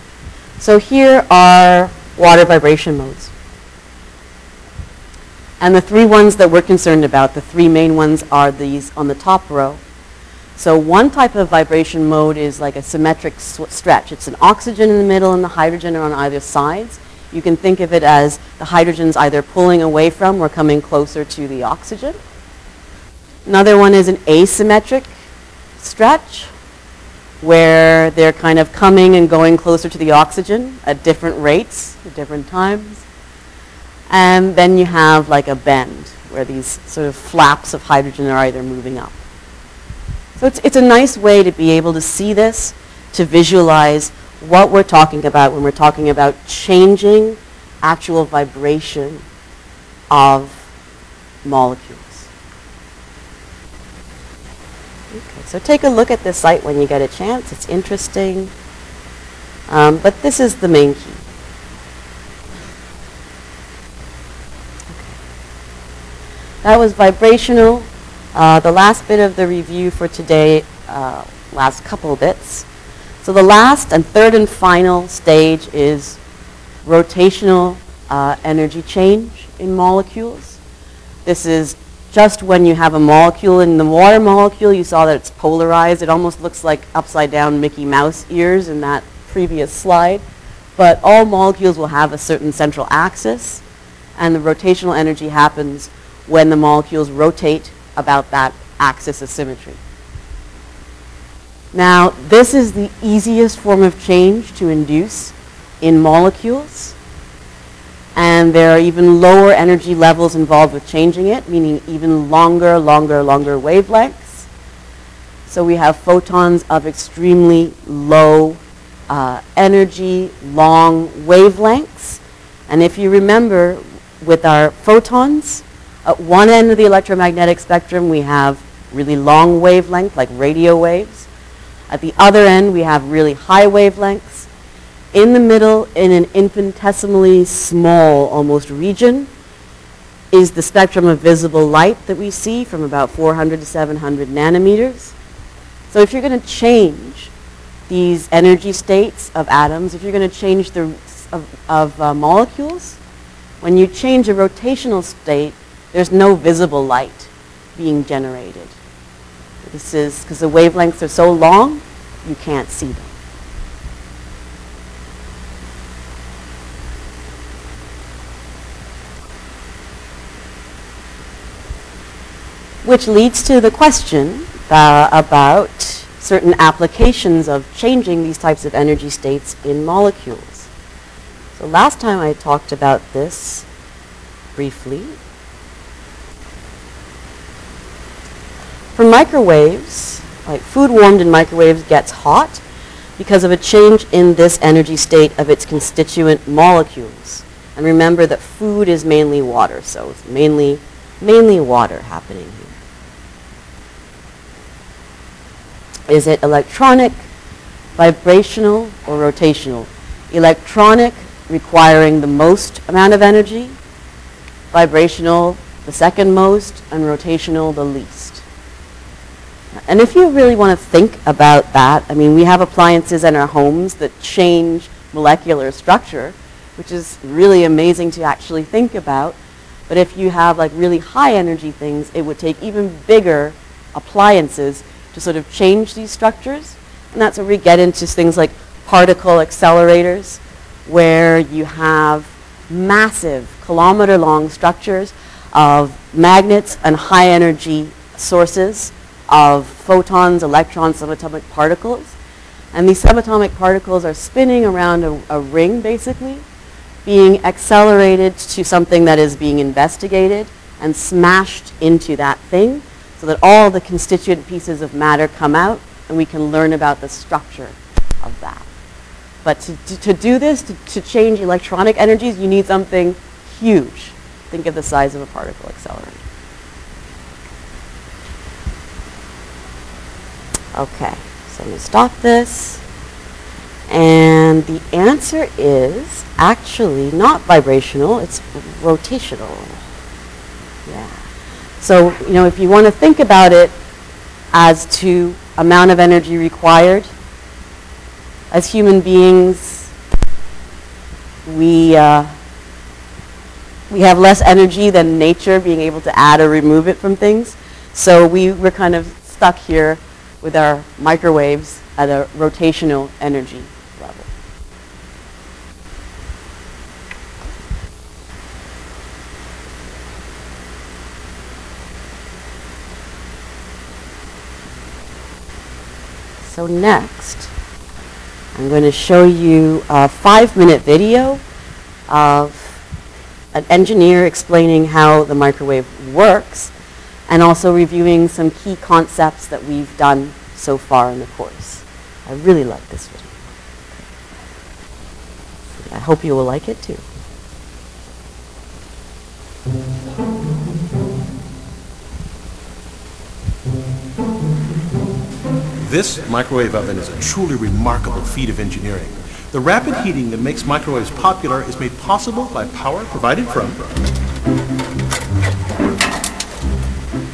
Speaker 1: So here are water vibration modes. And the three ones that we're concerned about, the three main ones are these on the top row. So one type of vibration mode is like a symmetric stretch. It's an oxygen in the middle and the hydrogen are on either sides. You can think of it as the hydrogen's either pulling away from or coming closer to the oxygen. Another one is an asymmetric stretch where they're kind of coming and going closer to the oxygen at different rates, at different times. And then you have like a bend where these sort of flaps of hydrogen are either moving up. So it's, it's a nice way to be able to see this, to visualize what we're talking about when we're talking about changing actual vibration of molecules. Okay, so take a look at this site when you get a chance. It's interesting. Um, but this is the main key. Okay. That was vibrational uh, the last bit of the review for today, uh, last couple bits. So the last and third and final stage is rotational uh, energy change in molecules. This is just when you have a molecule in the water molecule, you saw that it's polarized. It almost looks like upside down Mickey Mouse ears in that previous slide. But all molecules will have a certain central axis, and the rotational energy happens when the molecules rotate about that axis of symmetry. Now, this is the easiest form of change to induce in molecules. And there are even lower energy levels involved with changing it, meaning even longer, longer, longer wavelengths. So we have photons of extremely low uh, energy, long wavelengths. And if you remember, with our photons, at one end of the electromagnetic spectrum, we have really long wavelength, like radio waves. At the other end, we have really high wavelengths. In the middle, in an infinitesimally small, almost region, is the spectrum of visible light that we see from about 400 to 700 nanometers. So if you're going to change these energy states of atoms, if you're going to change the of, of uh, molecules, when you change a rotational state, there's no visible light being generated. This is because the wavelengths are so long, you can't see them. Which leads to the question uh, about certain applications of changing these types of energy states in molecules. So last time I talked about this briefly, For microwaves, like food warmed in microwaves gets hot because of a change in this energy state of its constituent molecules. And remember that food is mainly water, so it's mainly, mainly water happening here. Is it electronic, vibrational, or rotational? Electronic requiring the most amount of energy, vibrational the second most, and rotational the least. And if you really want to think about that, I mean, we have appliances in our homes that change molecular structure, which is really amazing to actually think about. But if you have like really high energy things, it would take even bigger appliances to sort of change these structures. And that's where we get into things like particle accelerators, where you have massive kilometer long structures of magnets and high energy sources of photons, electrons, subatomic particles. And these subatomic particles are spinning around a, a ring, basically, being accelerated to something that is being investigated and smashed into that thing so that all the constituent pieces of matter come out and we can learn about the structure of that. But to, to, to do this, to, to change electronic energies, you need something huge. Think of the size of a particle accelerator. Okay, so I'm to stop this. And the answer is actually not vibrational, it's rotational. Yeah. So, you know, if you want to think about it as to amount of energy required, as human beings, we, uh, we have less energy than nature being able to add or remove it from things. So we were kind of stuck here with our microwaves at a rotational energy level. So next, I'm going to show you a five-minute video of an engineer explaining how the microwave works and also reviewing some key concepts that we've done so far in the course. I really like this video. I hope you will like it too.
Speaker 3: This microwave oven is a truly remarkable feat of engineering. The rapid heating that makes microwaves popular is made possible by power provided from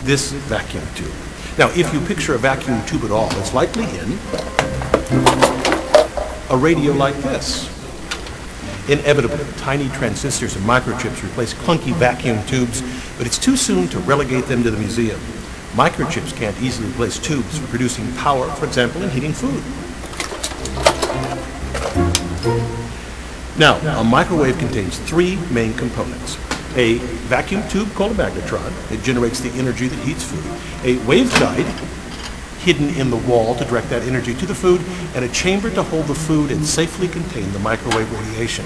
Speaker 3: this vacuum tube. Now, if you picture a vacuum tube at all, it's likely in a radio like this. Inevitably, tiny transistors and microchips replace clunky vacuum tubes, but it's too soon to relegate them to the museum. Microchips can't easily replace tubes for producing power, for example, in heating food. Now, a microwave contains three main components. A vacuum tube called a magnetron. It generates the energy that heats food. A waveguide hidden in the wall to direct that energy to the food, and a chamber to hold the food and safely contain the microwave radiation.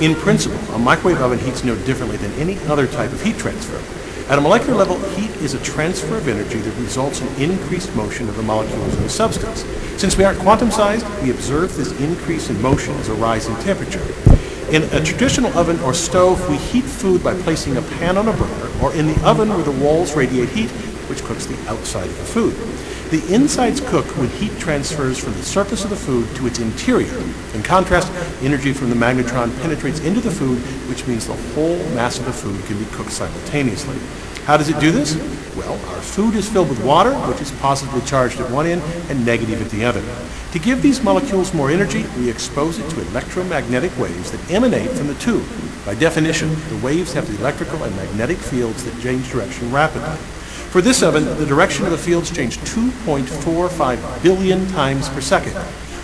Speaker 3: In principle, a microwave oven heats no differently than any other type of heat transfer. At a molecular level, heat is a transfer of energy that results in increased motion of the molecules in a substance. Since we aren't quantum sized, we observe this increase in motion as a rise in temperature. In a traditional oven or stove, we heat food by placing a pan on a burner or in the oven where the walls radiate heat, which cooks the outside of the food. The insides cook when heat transfers from the surface of the food to its interior. In contrast, energy from the magnetron penetrates into the food, which means the whole mass of the food can be cooked simultaneously. How does it do this? Well, our food is filled with water, which is positively charged at one end and negative at the other. To give these molecules more energy, we expose it to electromagnetic waves that emanate from the tube. By definition, the waves have the electrical and magnetic fields that change direction rapidly. For this oven, the direction of the fields changed 2.45 billion times per second.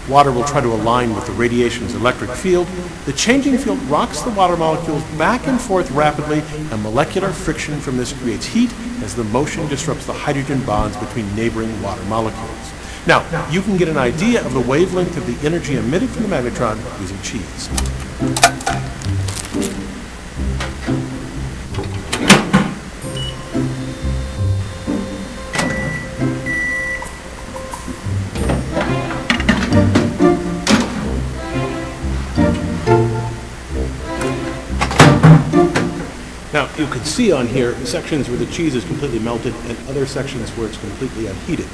Speaker 3: Water will try to align with the radiation's electric field. The changing field rocks the water molecules back and forth rapidly, and molecular friction from this creates heat as the motion disrupts the hydrogen bonds between neighboring water molecules. Now, you can get an idea of the wavelength of the energy emitted from the magnetron using cheese. Can see on here sections where the cheese is completely melted and other sections where it's completely unheated.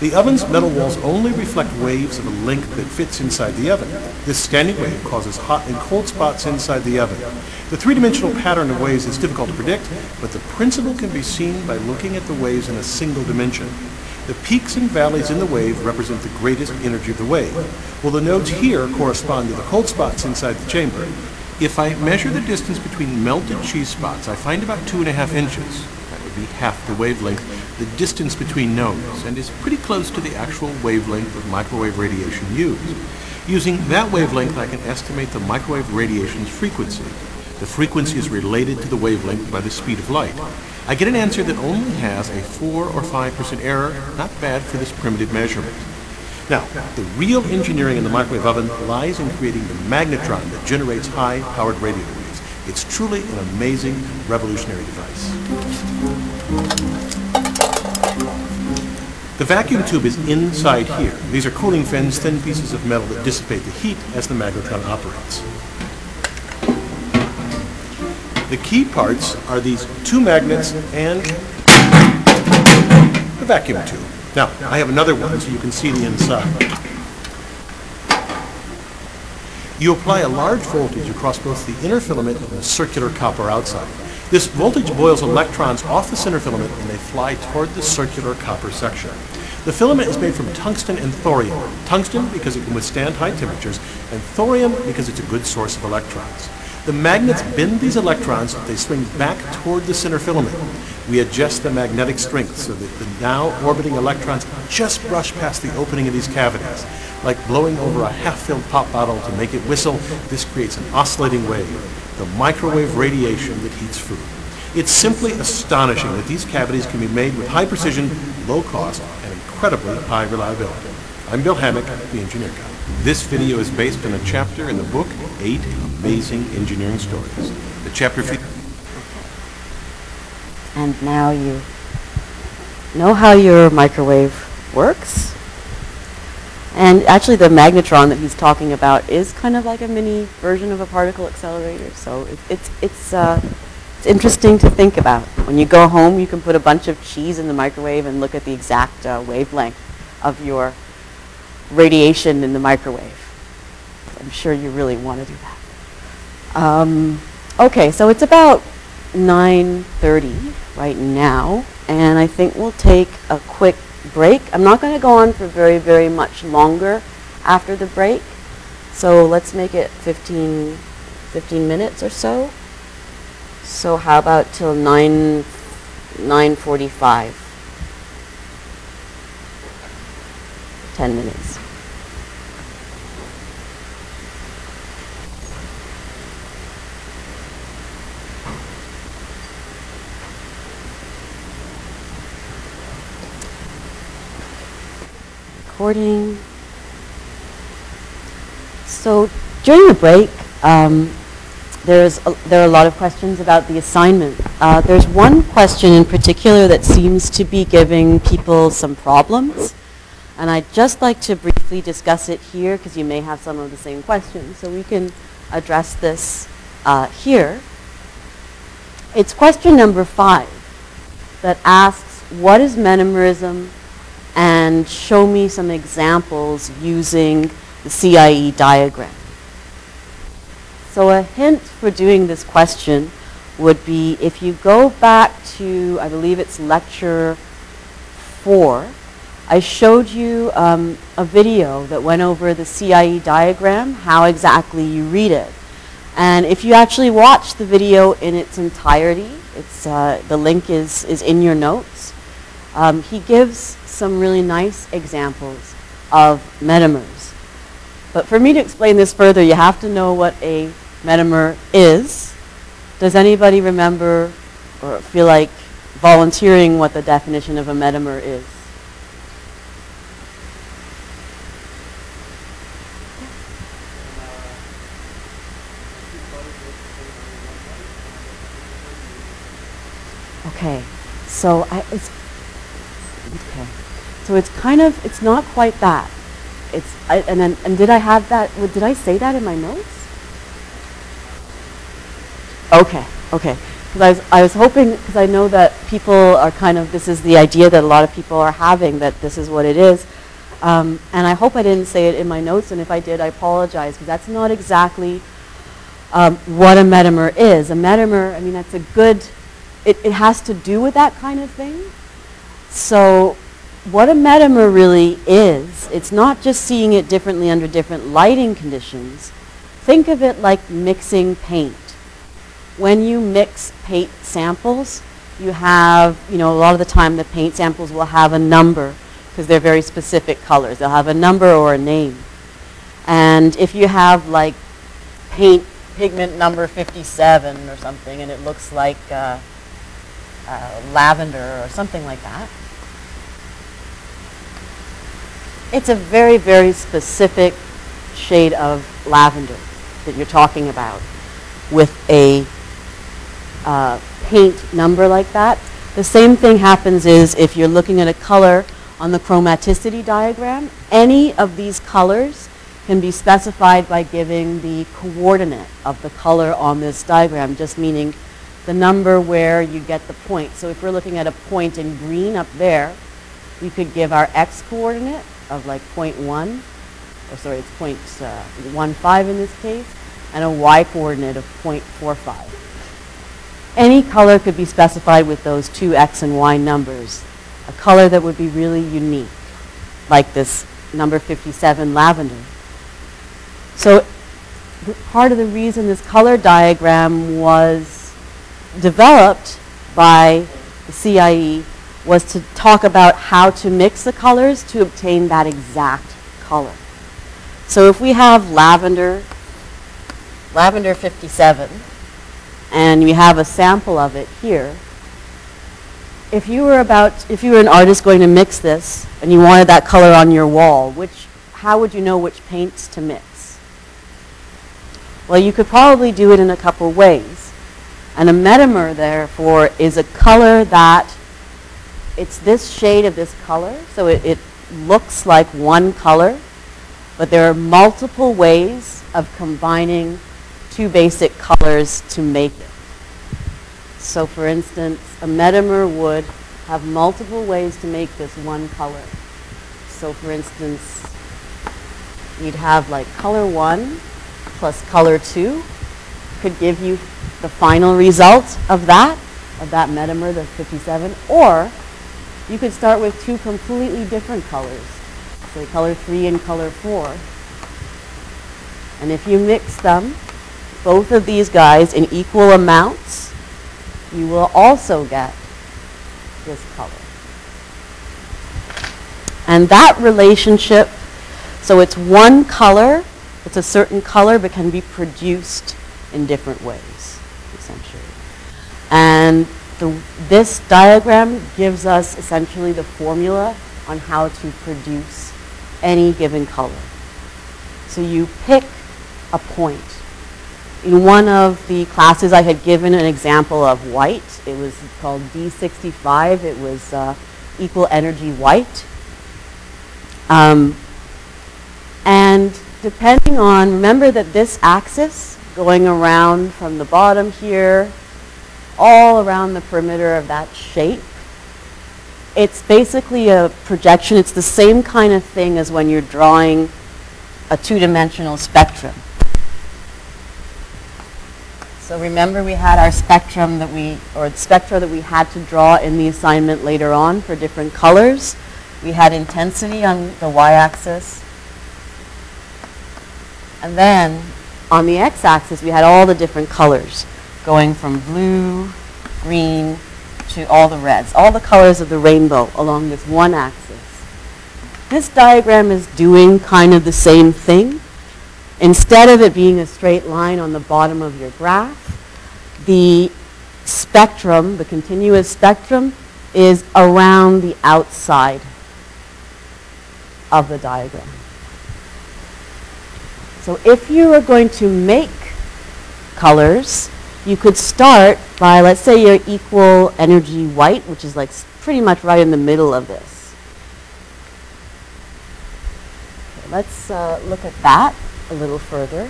Speaker 3: The oven's metal walls only reflect waves of a length that fits inside the oven. This standing wave causes hot and cold spots inside the oven. The three-dimensional pattern of waves is difficult to predict, but the principle can be seen by looking at the waves in a single dimension. The peaks and valleys in the wave represent the greatest energy of the wave. Well, the nodes here correspond to the cold spots inside the chamber. If I measure the distance between melted cheese spots, I find about two and a half inches. That would be half the wavelength, the distance between nodes, and is pretty close to the actual wavelength of microwave radiation used. Using that wavelength, I can estimate the microwave radiation's frequency. The frequency is related to the wavelength by the speed of light. I get an answer that only has a 4 or 5% error, not bad for this primitive measurement. Now, the real engineering in the microwave oven lies in creating the magnetron that generates high-powered radio waves. It's truly an amazing, revolutionary device. The vacuum tube is inside here. These are cooling fins, thin pieces of metal that dissipate the heat as the magnetron operates. The key parts are these two magnets and the vacuum tube. Now, I have another one so you can see the inside. You apply a large voltage across both the inner filament and the circular copper outside. This voltage boils electrons off the center filament and they fly toward the circular copper section. The filament is made from tungsten and thorium. Tungsten because it can withstand high temperatures, and thorium because it's a good source of electrons. The magnets bend these electrons, they swing back toward the center filament. We adjust the magnetic strength so that the now orbiting electrons just brush past the opening of these cavities. Like blowing over a half-filled pop bottle to make it whistle, this creates an oscillating wave, the microwave radiation that heats food. It's simply astonishing that these cavities can be made with high precision, low cost, and incredibly high reliability. I'm Bill Hammack, the Engineer Guy. This video is based on a chapter in the book, Eight Amazing Engineering Stories. The chapter
Speaker 1: And now you know how your microwave works. And actually the magnetron that he's talking about is kind of like a mini version of a particle accelerator. So it, it's, it's, uh, it's interesting to think about. When you go home, you can put a bunch of cheese in the microwave and look at the exact uh, wavelength of your radiation in the microwave. I'm sure you really want to do that. Um, okay, so it's about 9.30 right now, and I think we'll take a quick break. I'm not going to go on for very, very much longer after the break, so let's make it 15, 15 minutes or so. So how about till 9, 9.45? 10 minutes. Recording. So during the break, um, there's a, there are a lot of questions about the assignment. Uh, there's one question in particular that seems to be giving people some problems, and I'd just like to briefly discuss it here because you may have some of the same questions, so we can address this uh, here. It's question number five that asks, what is metamerism and show me some examples using the CIE diagram. So a hint for doing this question would be if you go back to, I believe it's lecture four, I showed you um, a video that went over the CIE diagram, how exactly you read it. And if you actually watch the video in its entirety, it's, uh, the link is, is in your notes, um, he gives some really nice examples of metamers. But for me to explain this further, you have to know what a metamer is. Does anybody remember or feel like volunteering what the definition of a metamer is? Okay, so I, it's. So it's kind of it's not quite that. It's I, and then and did I have that? Did I say that in my notes? Okay, okay. because I was, I was hoping, because I know that people are kind of, this is the idea that a lot of people are having, that this is what it is. Um, and I hope I didn't say it in my notes, and if I did, I apologize, because that's not exactly um, what a metamer is. A metamer, I mean, that's a good, it, it has to do with that kind of thing. So what a metamer really is, it's not just seeing it differently under different lighting conditions. Think of it like mixing paint. When you mix paint samples, you have, you know, a lot of the time the paint samples will have a number because they're very specific colors. They'll have a number or a name. And if you have like paint pigment number 57 or something and it looks like uh, uh, lavender or something like that, it's a very, very specific shade of lavender that you're talking about with a uh, paint number like that. The same thing happens is if you're looking at a color on the chromaticity diagram, any of these colors can be specified by giving the coordinate of the color on this diagram, just meaning the number where you get the point. So if we're looking at a point in green up there, we could give our x coordinate of like 0.1, or sorry, it's uh, 0.15 in this case, and a y coordinate of 0.45. Any color could be specified with those two x and y numbers. A color that would be really unique, like this number 57 lavender. So part of the reason this color diagram was developed by the CIE was to talk about how to mix the colors to obtain that exact color. So if we have lavender, lavender 57, and we have a sample of it here, if you were about, if you were an artist going to mix this and you wanted that color on your wall, which, how would you know which paints to mix? Well, you could probably do it in a couple ways. And a metamer, therefore, is a color that it's this shade of this color, so it, it looks like one color, but there are multiple ways of combining two basic colors to make it. So for instance, a metamer would have multiple ways to make this one color. So for instance, you'd have like color one plus color two could give you the final result of that, of that metamer, the 57, or you could start with two completely different colors, say color 3 and color 4. And if you mix them, both of these guys in equal amounts, you will also get this color. And that relationship, so it's one color, it's a certain color, but can be produced in different ways, essentially. And the, this diagram gives us essentially the formula on how to produce any given color. So you pick a point. In one of the classes I had given an example of white. It was called D65. It was uh, equal energy white. Um, and depending on, remember that this axis going around from the bottom here all around the perimeter of that shape. It's basically a projection. It's the same kind of thing as when you're drawing a two-dimensional spectrum. So remember we had our spectrum that we, or spectra that we had to draw in the assignment later on for different colors. We had intensity on the y-axis. And then on the x-axis we had all the different colors going from blue, green, to all the reds, all the colors of the rainbow along this one axis. This diagram is doing kind of the same thing. Instead of it being a straight line on the bottom of your graph, the spectrum, the continuous spectrum, is around the outside of the diagram. So if you are going to make colors, you could start by, let's say you're equal energy white, which is like pretty much right in the middle of this. Okay, let's uh, look at that a little further.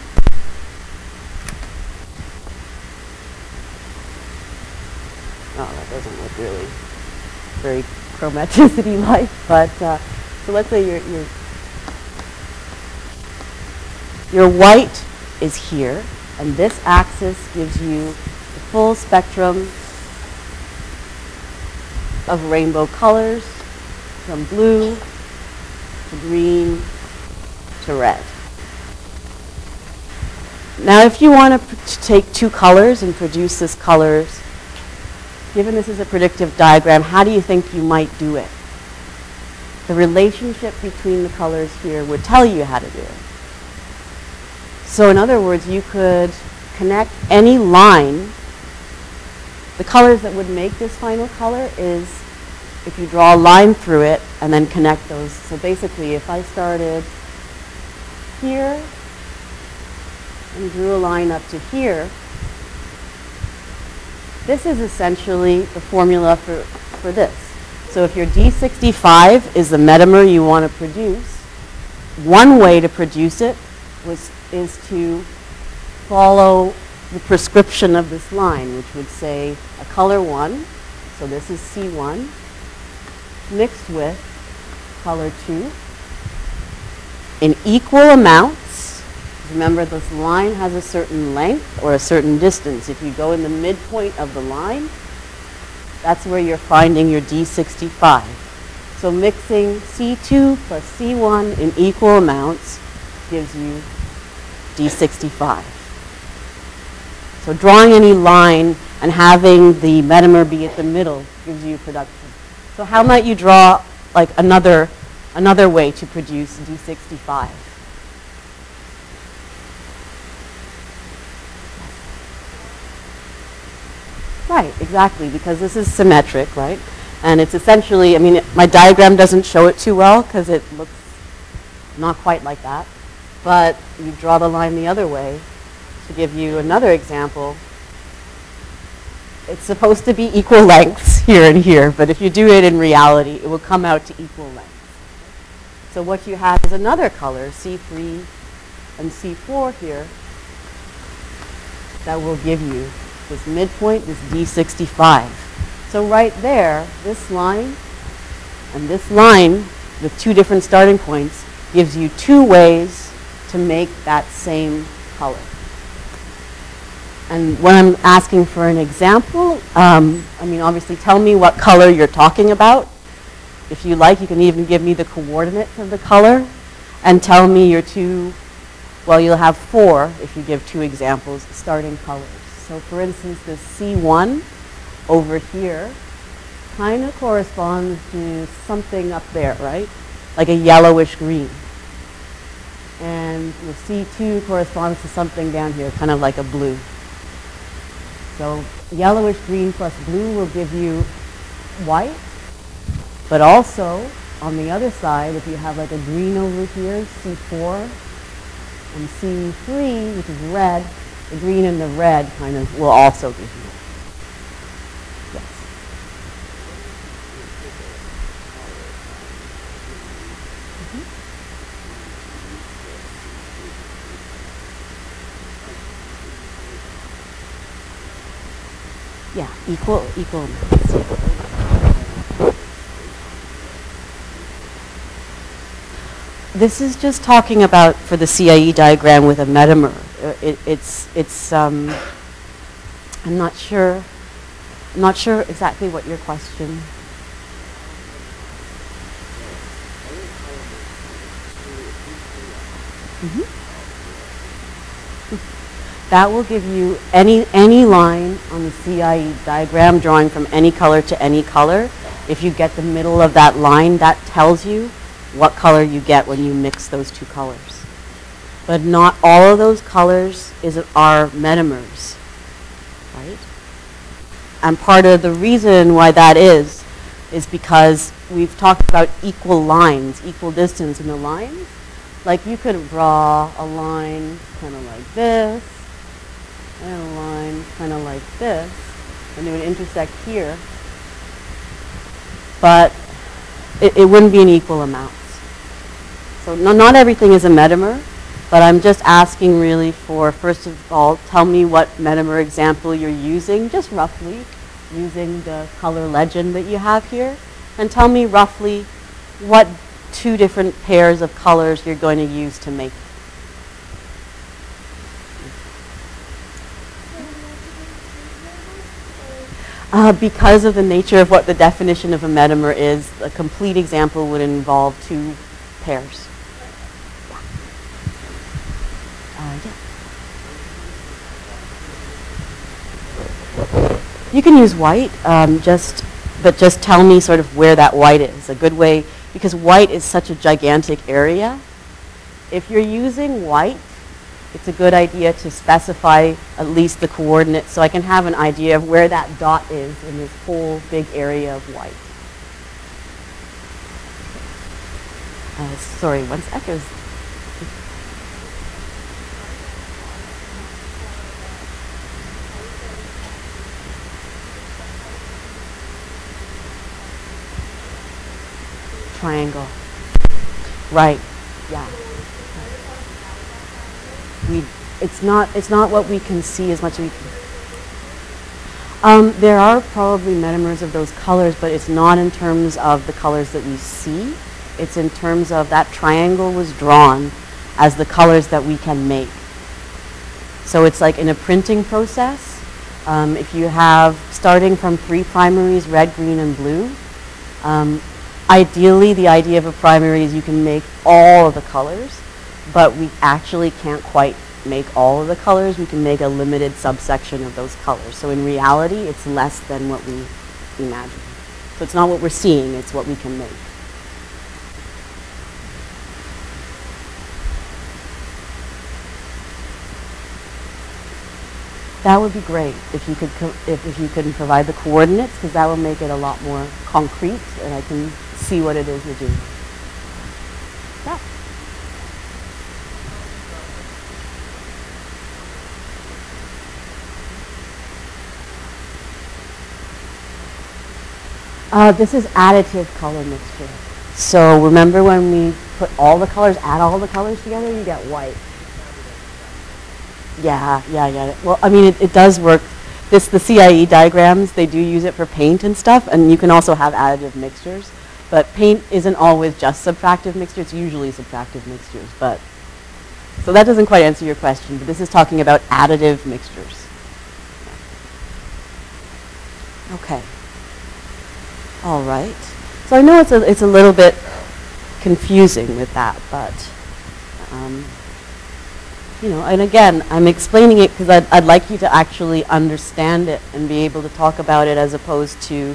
Speaker 1: Oh, that doesn't look really very chromaticity-like, but uh, so let's say your, your, your white is here, and this axis gives you the full spectrum of rainbow colors from blue to green to red. Now if you want to, take two colors and produce these colors, given this is a predictive diagram, how do you think you might do it? The relationship between the colors here would tell you how to do it. So in other words, you could connect any line. The colors that would make this final color is if you draw a line through it and then connect those. So basically, if I started here and drew a line up to here, this is essentially the formula for, for this. So if your D65 is the metamer you want to produce, one way to produce it was, is to follow the prescription of this line, which would say a color 1, so this is C1, mixed with color 2 in equal amounts. Remember, this line has a certain length or a certain distance. If you go in the midpoint of the line, that's where you're finding your D65. So mixing C2 plus C1 in equal amounts gives you D65. So drawing any line and having the metamer be at the middle gives you production. So how might you draw like another, another way to produce D65? Right, exactly, because this is symmetric, right? And it's essentially, I mean, it- my diagram doesn't show it too well because it looks not quite like that. But you draw the line the other way to give you another example. It's supposed to be equal lengths here and here, but if you do it in reality, it will come out to equal lengths. So what you have is another color, C3 and C4 here, that will give you this midpoint, this D65. So right there, this line and this line with two different starting points gives you two ways to make that same color. And when I'm asking for an example, um, I mean, obviously tell me what color you're talking about. If you like, you can even give me the coordinates of the color and tell me your two, well, you'll have four if you give two examples, starting colors. So for instance, this C1 over here kind of corresponds to something up there, right? Like a yellowish green. And the C2 corresponds to something down here, kind of like a blue. So yellowish green plus blue will give you white. But also, on the other side, if you have like a green over here, C4, and C3, which is red, the green and the red kind of will also give you. Yeah, equal, equal. This is just talking about for the CIE diagram with a metamer. Uh, It, it's, it's, um, I'm not sure, I'm not sure exactly what your question. Mhm. That will give you any, any line on the CIE diagram drawing from any color to any color. If you get the middle of that line, that tells you what color you get when you mix those two colors. But not all of those colors is, are metamers, right? And part of the reason why that is, is because we've talked about equal lines, equal distance in the lines. Like you could draw a line kind of like this, and a line kind of like this, and they would intersect here. But it, it wouldn't be in equal amounts. So no, not everything is a metamer, but I'm just asking really for, first of all, tell me what metamer example you're using, just roughly, using the color legend that you have here and tell me roughly what two different pairs of colors you're going to use to make Uh, because of the nature of what the definition of a metamer is, a complete example would involve two pairs. Uh, yeah. You can use white, um, just, but just tell me sort of where that white is. A good way, because white is such a gigantic area. If you're using white, it's a good idea to specify at least the coordinates so I can have an idea of where that dot is in this whole big area of white. Uh, sorry, one sec. It was triangle. Right. Yeah we, it's not, it's not what we can see as much as we can. Um, there are probably metamers of those colors, but it's not in terms of the colors that we see. It's in terms of that triangle was drawn as the colors that we can make. So it's like in a printing process, um, if you have, starting from three primaries, red, green, and blue, um, ideally the idea of a primary is you can make all of the colors but we actually can't quite make all of the colors. We can make a limited subsection of those colors. So in reality, it's less than what we imagine. So it's not what we're seeing, it's what we can make. That would be great if you could if, if you could provide the coordinates because that will make it a lot more concrete and I can see what it is you're doing. Uh, this is additive color mixture. So remember when we put all the colors, add all the colors together, you get white. Yeah, yeah, yeah. Well, I mean, it, it does work. This, the CIE diagrams, they do use it for paint and stuff, and you can also have additive mixtures. But paint isn't always just subtractive mixture, it's usually subtractive mixtures. But So that doesn't quite answer your question, but this is talking about additive mixtures. Okay. All right. So I know it's a, it's a little bit confusing with that, but, um, you know, and again, I'm explaining it because I'd, I'd like you to actually understand it and be able to talk about it as opposed to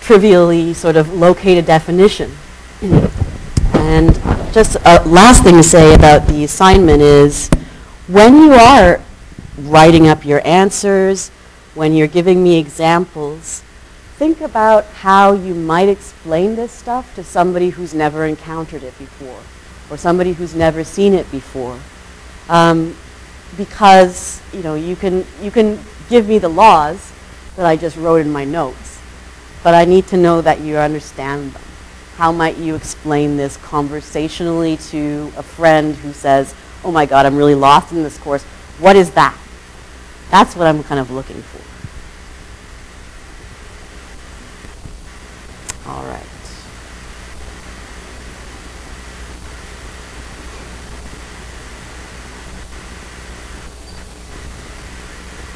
Speaker 1: trivially sort of locate a definition. and just a last thing to say about the assignment is when you are writing up your answers, when you're giving me examples, think about how you might explain this stuff to somebody who's never encountered it before or somebody who's never seen it before. Um, because, you know, you can, you can give me the laws that I just wrote in my notes, but I need to know that you understand them. How might you explain this conversationally to a friend who says, oh my God, I'm really lost in this course. What is that? That's what I'm kind of looking for. All right.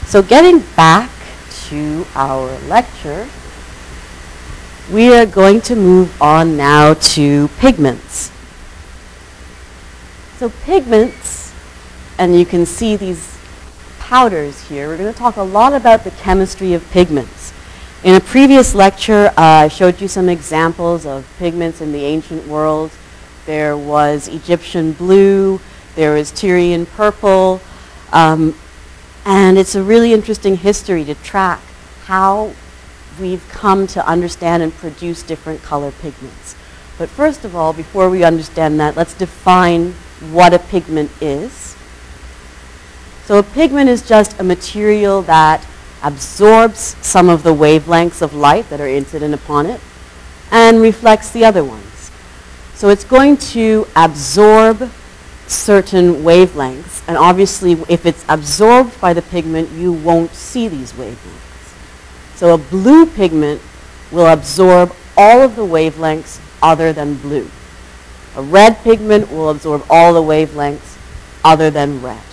Speaker 1: So getting back to our lecture, we are going to move on now to pigments. So pigments, and you can see these powders here, we're going to talk a lot about the chemistry of pigments. In a previous lecture, uh, I showed you some examples of pigments in the ancient world. There was Egyptian blue, there was Tyrian purple, um, and it's a really interesting history to track how we've come to understand and produce different color pigments. But first of all, before we understand that, let's define what a pigment is. So a pigment is just a material that absorbs some of the wavelengths of light that are incident upon it and reflects the other ones. So it's going to absorb certain wavelengths and obviously if it's absorbed by the pigment you won't see these wavelengths. So a blue pigment will absorb all of the wavelengths other than blue. A red pigment will absorb all the wavelengths other than red.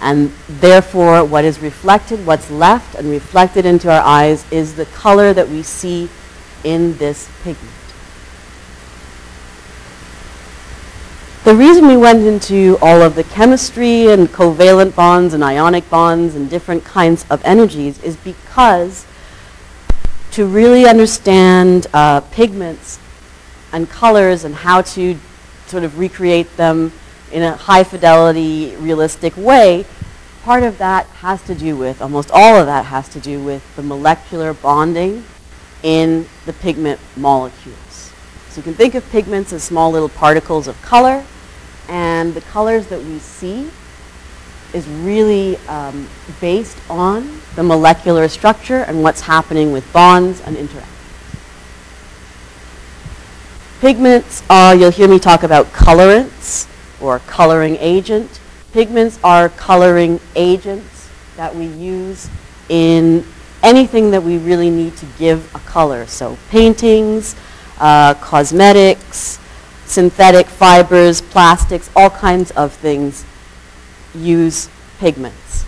Speaker 1: And therefore, what is reflected, what's left and reflected into our eyes is the color that we see in this pigment. The reason we went into all of the chemistry and covalent bonds and ionic bonds and different kinds of energies is because to really understand uh, pigments and colors and how to sort of recreate them in a high fidelity, realistic way, part of that has to do with, almost all of that has to do with the molecular bonding in the pigment molecules. So you can think of pigments as small little particles of color, and the colors that we see is really um, based on the molecular structure and what's happening with bonds and interactions. Pigments are, you'll hear me talk about colorants or coloring agent. Pigments are coloring agents that we use in anything that we really need to give a color. So paintings, uh, cosmetics, synthetic fibers, plastics, all kinds of things use pigments.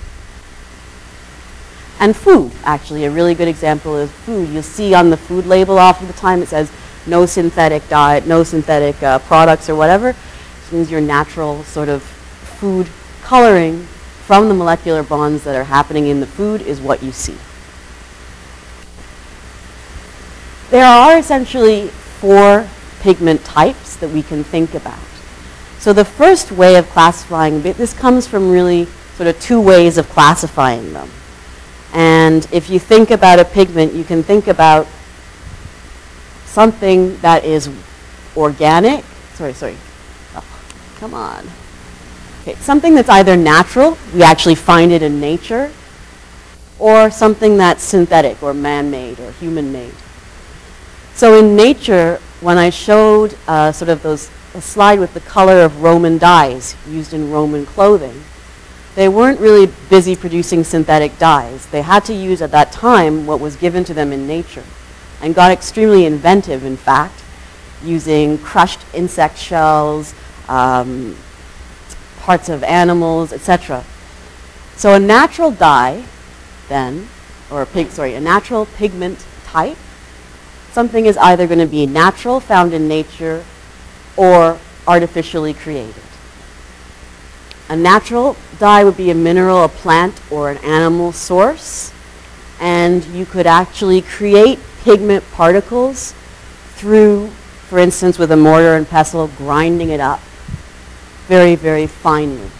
Speaker 1: And food, actually, a really good example is food. You'll see on the food label often the time it says no synthetic diet, no synthetic uh, products or whatever. Means your natural sort of food coloring from the molecular bonds that are happening in the food is what you see. There are essentially four pigment types that we can think about. So the first way of classifying, this comes from really sort of two ways of classifying them. And if you think about a pigment, you can think about something that is organic. Sorry, sorry. Come on. Okay, something that's either natural, we actually find it in nature, or something that's synthetic or man-made or human-made. So in nature, when I showed uh, sort of those a slide with the color of Roman dyes used in Roman clothing, they weren't really busy producing synthetic dyes. They had to use at that time what was given to them in nature and got extremely inventive, in fact, using crushed insect shells, um, parts of animals, etc. So a natural dye, then, or a pig, sorry, a natural pigment type something is either going to be natural, found in nature, or artificially created. A natural dye would be a mineral, a plant, or an animal source, and you could actually create pigment particles through, for instance, with a mortar and pestle, grinding it up very, very finely.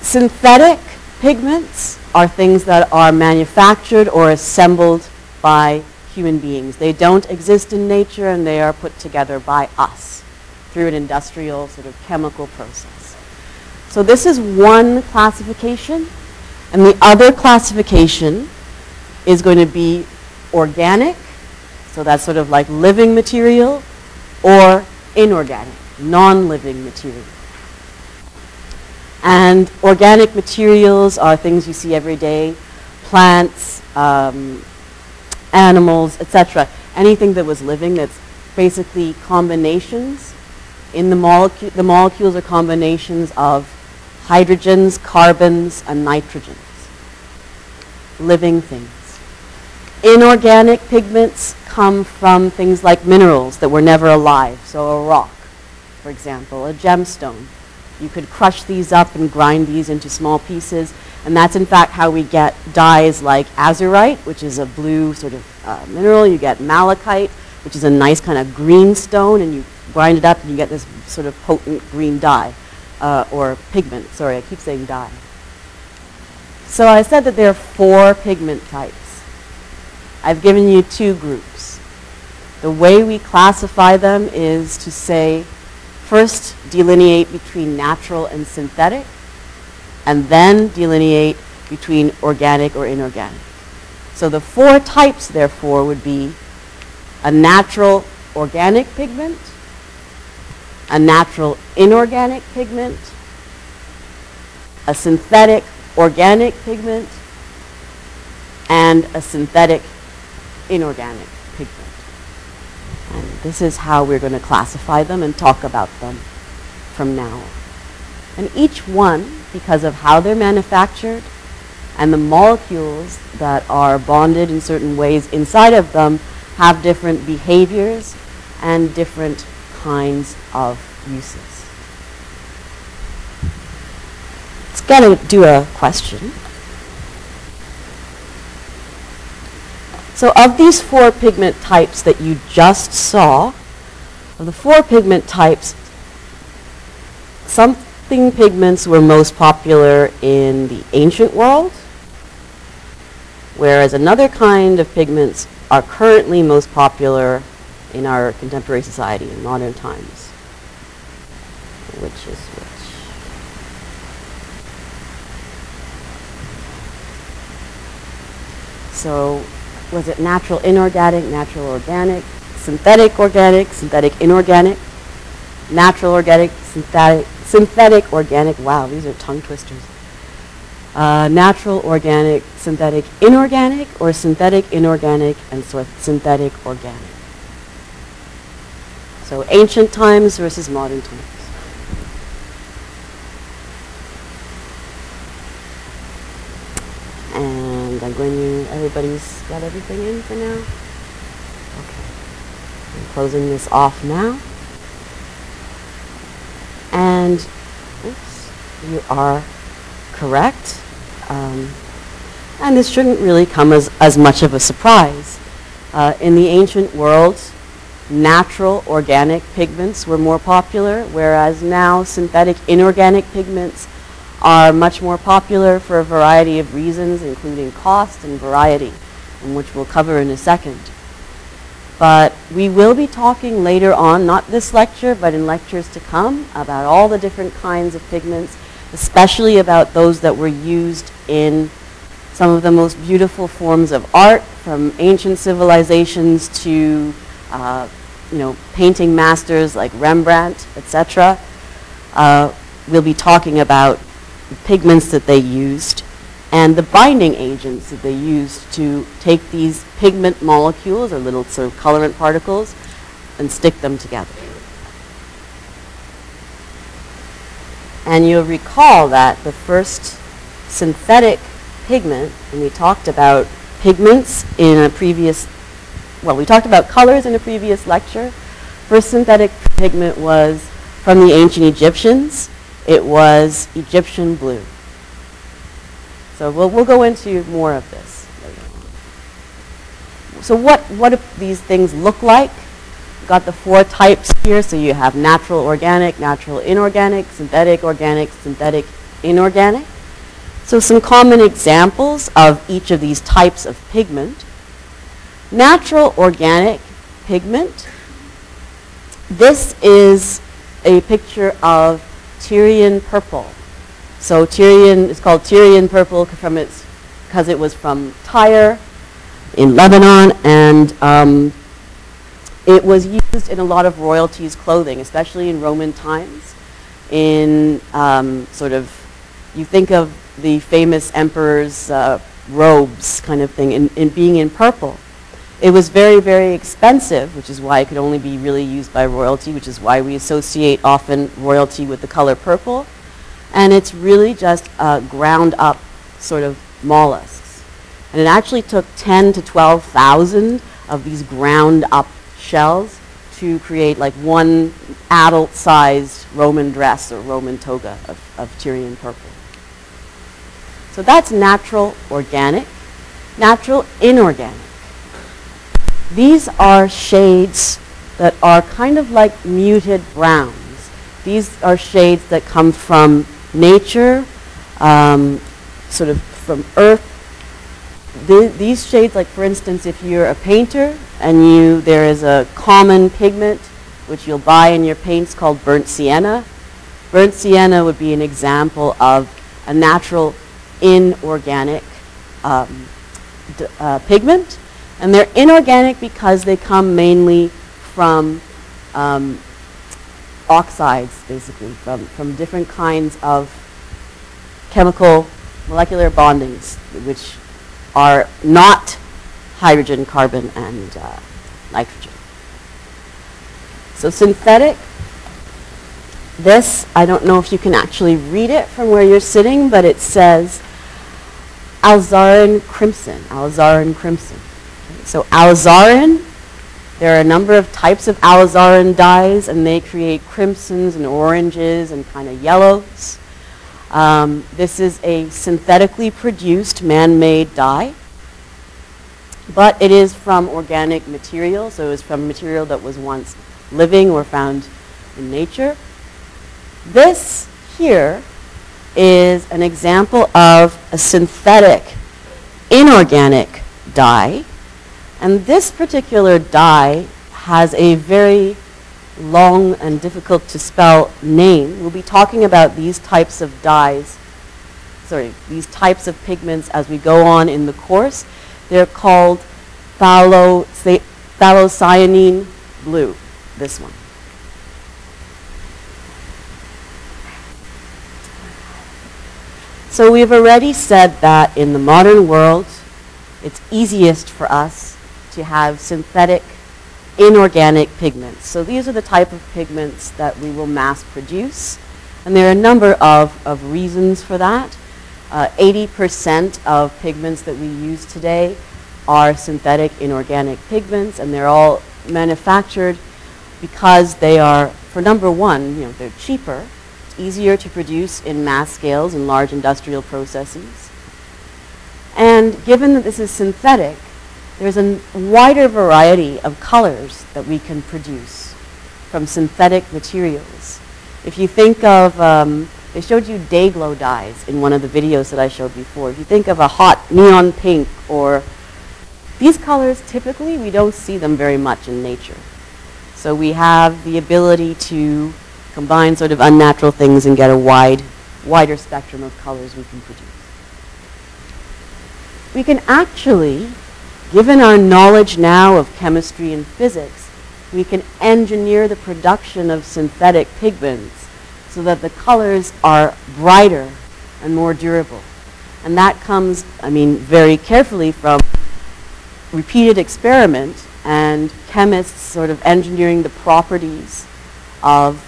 Speaker 1: Synthetic pigments are things that are manufactured or assembled by human beings. They don't exist in nature and they are put together by us through an industrial sort of chemical process. So this is one classification and the other classification is going to be organic, so that's sort of like living material, or inorganic, non-living material. And organic materials are things you see every day, plants, um, animals, etc. Anything that was living that's basically combinations in the molecule. The molecules are combinations of hydrogens, carbons, and nitrogens. Living things. Inorganic pigments come from things like minerals that were never alive. So a rock, for example, a gemstone. You could crush these up and grind these into small pieces and that's in fact how we get dyes like azurite, which is a blue sort of uh, mineral. You get malachite, which is a nice kind of green stone, and you grind it up and you get this sort of potent green dye, uh, or pigment. Sorry, I keep saying dye. So I said that there are four pigment types. I've given you two groups. The way we classify them is to say, first delineate between natural and synthetic, and then delineate between organic or inorganic. So the four types, therefore, would be a natural organic pigment, a natural inorganic pigment, a synthetic organic pigment and a synthetic inorganic. And this is how we're going to classify them and talk about them from now. And each one, because of how they're manufactured and the molecules that are bonded in certain ways inside of them, have different behaviors and different kinds of uses. Let's get to do a question. So of these four pigment types that you just saw, of the four pigment types, something pigments were most popular in the ancient world, whereas another kind of pigments are currently most popular in our contemporary society in modern times. Which is which? So was it natural inorganic, natural organic, synthetic organic, synthetic inorganic, natural organic, synthetic, synthetic organic. Wow, these are tongue twisters. Uh, natural organic, synthetic inorganic, or synthetic inorganic and so synthetic organic. So ancient times versus modern times. I'm going to, everybody's got everything in for now? Okay. I'm closing this off now. And, oops, you are correct. Um, and this shouldn't really come as, as much of a surprise. Uh, in the ancient world, natural organic pigments were more popular, whereas now synthetic inorganic pigments are much more popular for a variety of reasons, including cost and variety, which we'll cover in a second. But we will be talking later on, not this lecture, but in lectures to come, about all the different kinds of pigments, especially about those that were used in some of the most beautiful forms of art, from ancient civilizations to uh, you know, painting masters like Rembrandt, etc. Uh, we'll be talking about the pigments that they used and the binding agents that they used to take these pigment molecules or little sort of colorant particles and stick them together. And you'll recall that the first synthetic pigment, and we talked about pigments in a previous, well, we talked about colors in a previous lecture. First synthetic pigment was from the ancient Egyptians. It was Egyptian blue. So we'll, we'll go into more of this. So what, what do these things look like? Got the four types here. So you have natural organic, natural inorganic, synthetic organic, synthetic inorganic. So some common examples of each of these types of pigment. Natural organic pigment. This is a picture of Tyrian purple. So Tyrian is called Tyrian purple from its because it was from Tyre in Lebanon, and um, it was used in a lot of royalties' clothing, especially in Roman times. In um, sort of, you think of the famous emperor's uh, robes kind of thing, in, in being in purple. It was very, very expensive, which is why it could only be really used by royalty, which is why we associate often royalty with the color purple. And it's really just uh, ground up sort of mollusks. And it actually took 10 to 12,000 of these ground up shells to create like one adult sized Roman dress or Roman toga of, of Tyrian purple. So that's natural organic. Natural inorganic. These are shades that are kind of like muted browns. These are shades that come from nature, um, sort of from earth. The, these shades, like for instance, if you're a painter and you there is a common pigment which you'll buy in your paints called burnt sienna. Burnt sienna would be an example of a natural inorganic um, uh, pigment. And they're inorganic because they come mainly from um, oxides, basically, from, from different kinds of chemical molecular bondings, which are not hydrogen, carbon, and uh, nitrogen. So synthetic, this, I don't know if you can actually read it from where you're sitting, but it says alizarin crimson, alizarin crimson. So alizarin, there are a number of types of alizarin dyes, and they create crimsons and oranges and kind of yellows. Um, this is a synthetically produced man-made dye, but it is from organic material, so it is from material that was once living or found in nature. This here is an example of a synthetic inorganic dye. And this particular dye has a very long and difficult to spell name. We'll be talking about these types of dyes, sorry, these types of pigments as we go on in the course. They're called phthalo- phthalocyanine blue, this one. So we've already said that in the modern world, it's easiest for us to have synthetic inorganic pigments. So these are the type of pigments that we will mass produce. And there are a number of, of reasons for that. Uh, 80% of pigments that we use today are synthetic inorganic pigments, and they're all manufactured because they are, for number one, you know, they're cheaper, it's easier to produce in mass scales in large industrial processes. And given that this is synthetic, there's a wider variety of colors that we can produce from synthetic materials. If you think of, um, they showed you day glow dyes in one of the videos that I showed before. If you think of a hot neon pink or these colors, typically we don't see them very much in nature. So we have the ability to combine sort of unnatural things and get a wide, wider spectrum of colors we can produce. We can actually, given our knowledge now of chemistry and physics, we can engineer the production of synthetic pigments so that the colors are brighter and more durable. And that comes, I mean, very carefully from repeated experiment and chemists sort of engineering the properties of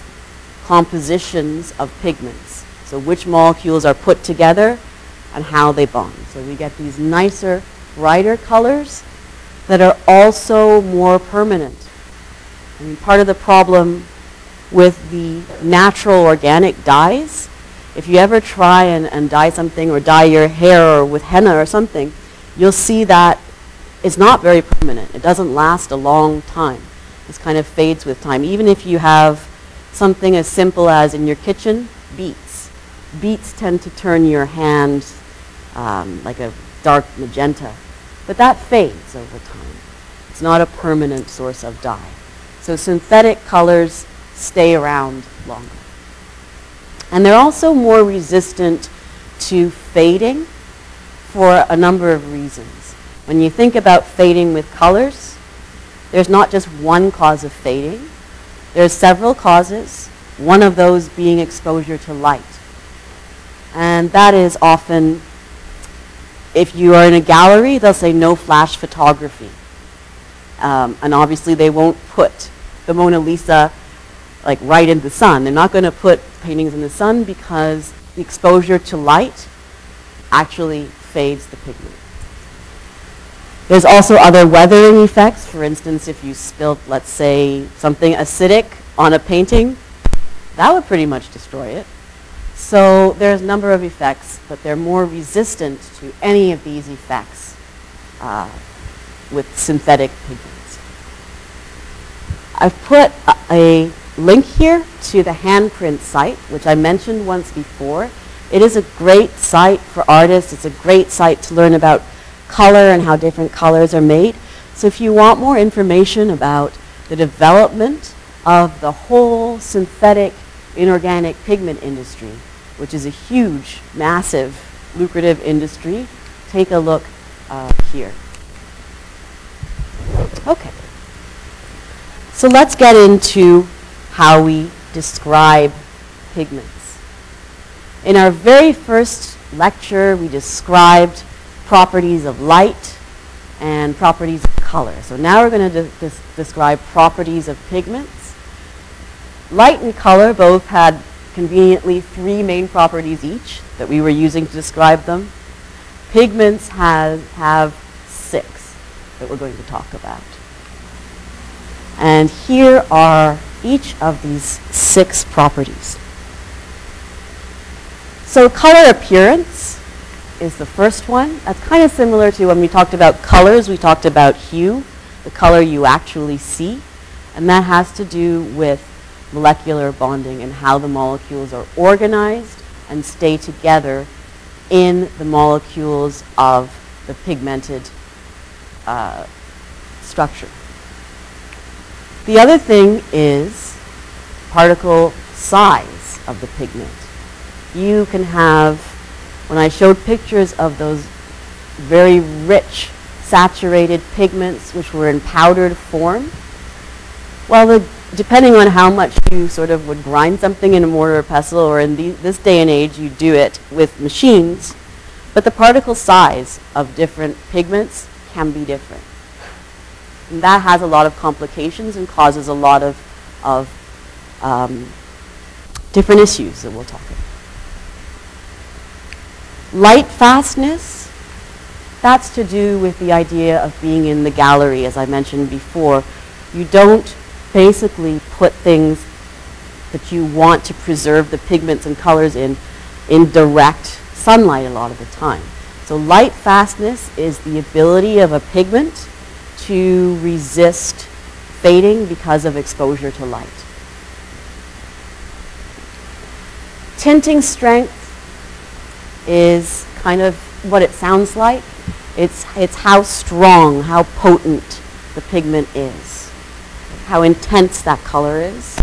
Speaker 1: compositions of pigments. So which molecules are put together and how they bond. So we get these nicer, brighter colors that are also more permanent. I mean, part of the problem with the natural organic dyes, if you ever try and, and dye something or dye your hair or with henna or something, you'll see that it's not very permanent. It doesn't last a long time. This kind of fades with time. Even if you have something as simple as in your kitchen, beets. Beets tend to turn your hand um, like a dark magenta, but that fades over time. It's not a permanent source of dye. So synthetic colors stay around longer. And they're also more resistant to fading for a number of reasons. When you think about fading with colors, there's not just one cause of fading. There's several causes, one of those being exposure to light. And that is often, if you are in a gallery, they'll say no flash photography. Um, and obviously they won't put the Mona Lisa like right in the sun. They're not going to put paintings in the sun because the exposure to light actually fades the pigment. There's also other weathering effects. For instance, if you spilled, let's say, something acidic on a painting, that would pretty much destroy it. So there's a number of effects, but they're more resistant to any of these effects uh, with synthetic pigments. I've put a, a link here to the handprint site, which I mentioned once before. It is a great site for artists. It's a great site to learn about color and how different colors are made. So if you want more information about the development of the whole synthetic inorganic pigment industry, which is a huge, massive, lucrative industry, take a look uh, here. Okay. So let's get into how we describe pigments. In our very first lecture, we described properties of light and properties of color. So now we're going to de describe properties of pigments. Light and color both had conveniently three main properties each that we were using to describe them. Pigments have, have six that we're going to talk about. And here are each of these six properties. So color appearance is the first one. That's kind of similar to when we talked about colors, we talked about hue, the color you actually see. And that has to do with molecular bonding and how the molecules are organized and stay together in the molecules of the pigmented uh, structure. The other thing is particle size of the pigment. You can have, when I showed pictures of those very rich saturated pigments which were in powdered form, well, the, depending on how much you sort of would grind something in a mortar or pestle, or in the, this day and age you do it with machines, but the particle size of different pigments can be different. And that has a lot of complications and causes a lot of, of um, different issues that we'll talk about. Light fastness, that's to do with the idea of being in the gallery, as I mentioned before. You don't basically put things that you want to preserve the pigments and colors in in direct sunlight a lot of the time. So light fastness is the ability of a pigment to resist fading because of exposure to light. Tinting strength is kind of what it sounds like. It's, it's how strong, how potent the pigment is, how intense that color is.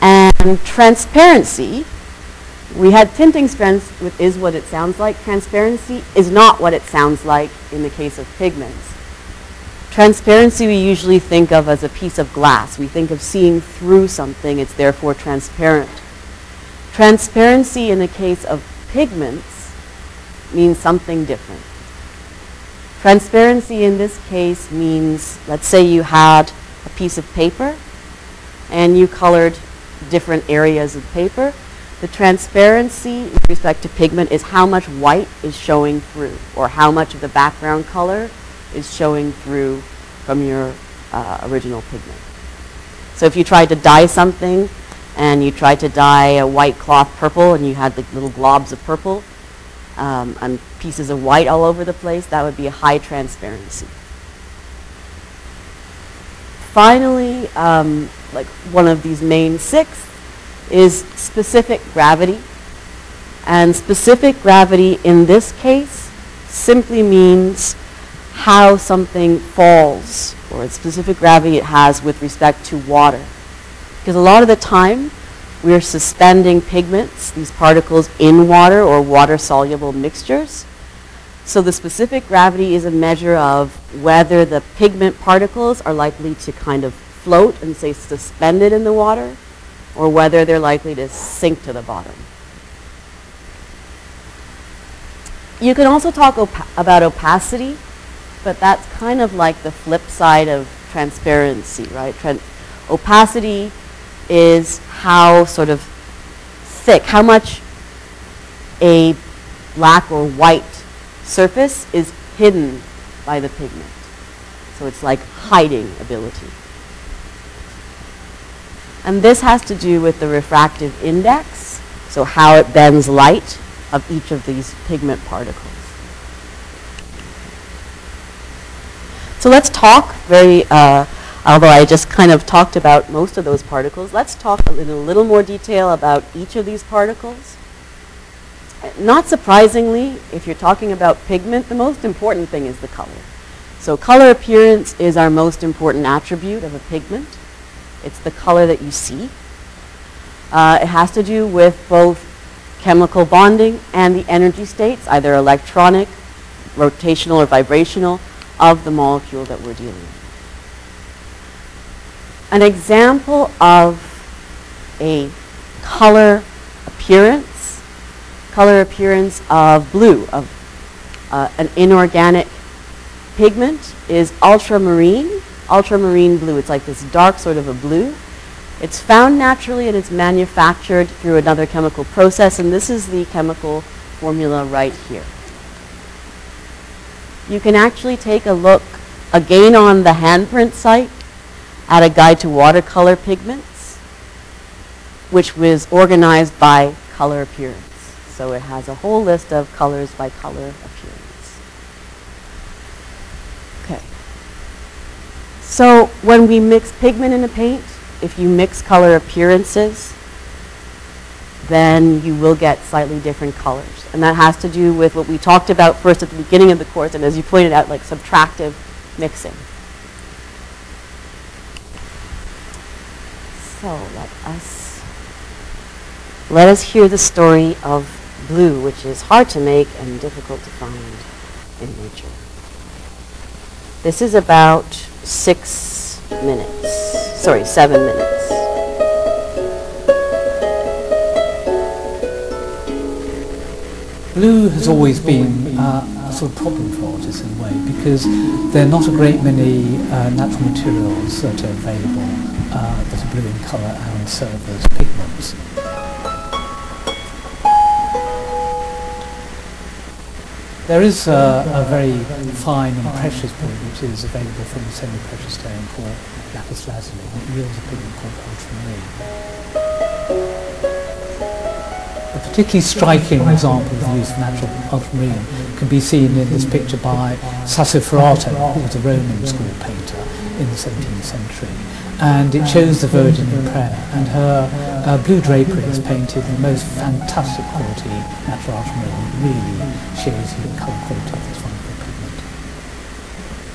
Speaker 1: And transparency, we had tinting strength with is what it sounds like. Transparency is not what it sounds like in the case of pigments. Transparency we usually think of as a piece of glass. We think of seeing through something, it's therefore transparent. Transparency in the case of pigments means something different. Transparency in this case means, let's say you had piece of paper and you colored different areas of paper. The transparency with respect to pigment is how much white is showing through or how much of the background color is showing through from your uh, original pigment. So if you tried to dye something and you tried to dye a white cloth purple and you had the little globs of purple um, and pieces of white all over the place, that would be a high transparency. Finally, um, like one of these main six is specific gravity. And specific gravity in this case simply means how something falls or specific gravity it has with respect to water. Because a lot of the time, we're suspending pigments, these particles, in water or water-soluble mixtures. So the specific gravity is a measure of whether the pigment particles are likely to kind of float and say suspended in the water or whether they're likely to sink to the bottom. You can also talk opa about opacity but that's kind of like the flip side of transparency, right? Tran opacity is how sort of thick, how much a black or white surface is hidden by the pigment. So it's like hiding ability. And this has to do with the refractive index, so how it bends light of each of these pigment particles. So let's talk very, uh, although I just kind of talked about most of those particles, let's talk in a little more detail about each of these particles. Not surprisingly, if you're talking about pigment, the most important thing is the color. So color appearance is our most important attribute of a pigment. It's the color that you see. Uh, it has to do with both chemical bonding and the energy states, either electronic, rotational, or vibrational, of the molecule that we're dealing with. An example of a color appearance color appearance of blue, of uh, an inorganic pigment, is ultramarine, ultramarine blue. It's like this dark sort of a blue. It's found naturally and it's manufactured through another chemical process, and this is the chemical formula right here. You can actually take a look again on the handprint site at a guide to watercolor pigments, which was organized by color appearance. So it has a whole list of colors by color appearance. Okay. So when we mix pigment in a paint, if you mix color appearances, then you will get slightly different colors. And that has to do with what we talked about first at the beginning of the course, and as you pointed out, like subtractive mixing. So let us let us hear the story of blue, which is hard to make and difficult to find in nature. This is about six minutes. Sorry, seven minutes.
Speaker 4: Blue has always been uh, a sort of problem for artists in a way because there are not a great many uh, natural materials that are available uh, that are blue in colour and serve as pigments. There is a, a very fine and precious blue which is available from the semi-precious stone called lapis lazuli. It yields a pigment called ultramarine. A particularly striking example of the use of natural ultramarine can be seen in this picture by Sassoferrato, who was a Roman school painter in the 17th century. And it shows the Virgin in prayer, and her uh, blue drapery is painted in the most fantastic quality natural. It really shows you the colour quality of this wonderful pigment.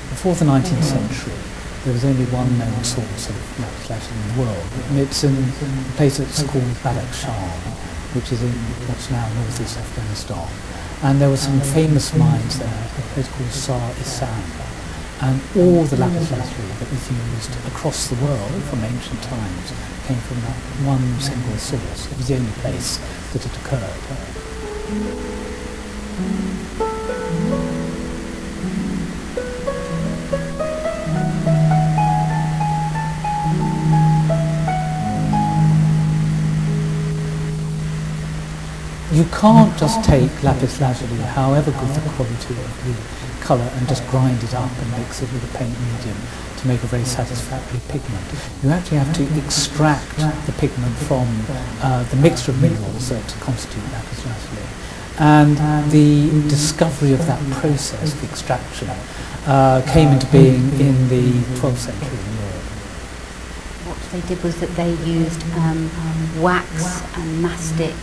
Speaker 4: Before the 19th century, there was only one known source of lapis lazuli in the world, and it's in a place that's called Badakhshan, which is in what's now northeast Afghanistan. And there were some famous mines there, a place called Sar-i Sang. And all the lapis lazuli that was used across the world from ancient times came from that one single source. It was the only place that it occurred. You can't just take lapis lazuli, however good the quality of the colour, and just grind it up and mix it with a paint medium to make a very satisfactory pigment. You actually have to extract the pigment from uh, the mixture of minerals that constitute lapis lazuli. And the discovery of that process, the extraction, uh, came into being in the 12th century
Speaker 5: they did was that they used um, wax and mastic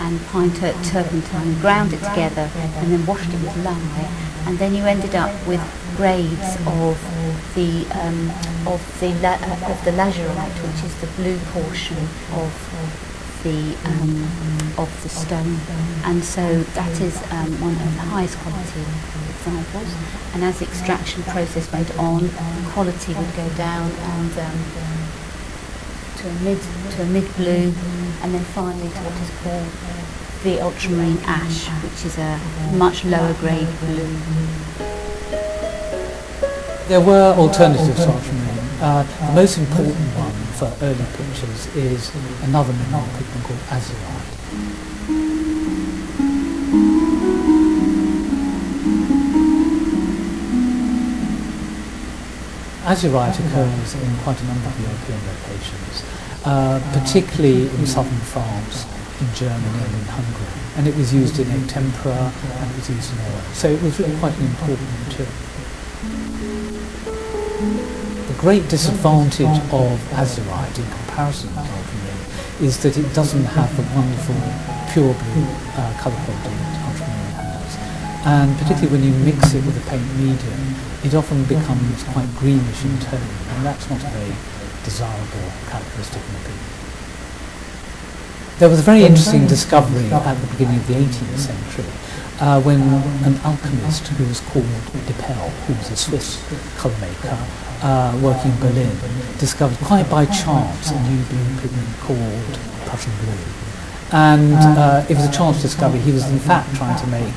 Speaker 5: and pine tur- turpentine, ground it together, and then washed it with lye, and then you ended up with grades of the um, of the la- uh, of the lazurite, which is the blue portion of the um, of the stone, and so that is um, one of the highest quality examples. And as the extraction process went on, quality would go down and um, to a mid to a mid blue, and then finally to what is called the ultramarine ash, which is a much lower grade blue.
Speaker 4: There were alternatives to ultramarine. Uh, the most important one for early pictures is another mineral pigment called azurite. Azurite occurs in quite a number of European locations, uh, particularly in southern France, in Germany and in Hungary. And it was used in egg tempera and it was used in oil. So it was really quite an important material. The great disadvantage of azurite in comparison to ultramarine is that it doesn't have the wonderful pure blue uh, colour quality that ultramarine has. And particularly when you mix it with a paint medium, it often becomes quite greenish in tone, and that's not a very desirable characteristic in a pigment. There was a very interesting discovery at the beginning of the 18th century uh, when an alchemist who was called Dippel, who was a Swiss colour maker uh, working in Berlin, discovered quite by chance a new blue pigment called Prussian blue. And uh, it was a chance discovery. He was in fact trying to make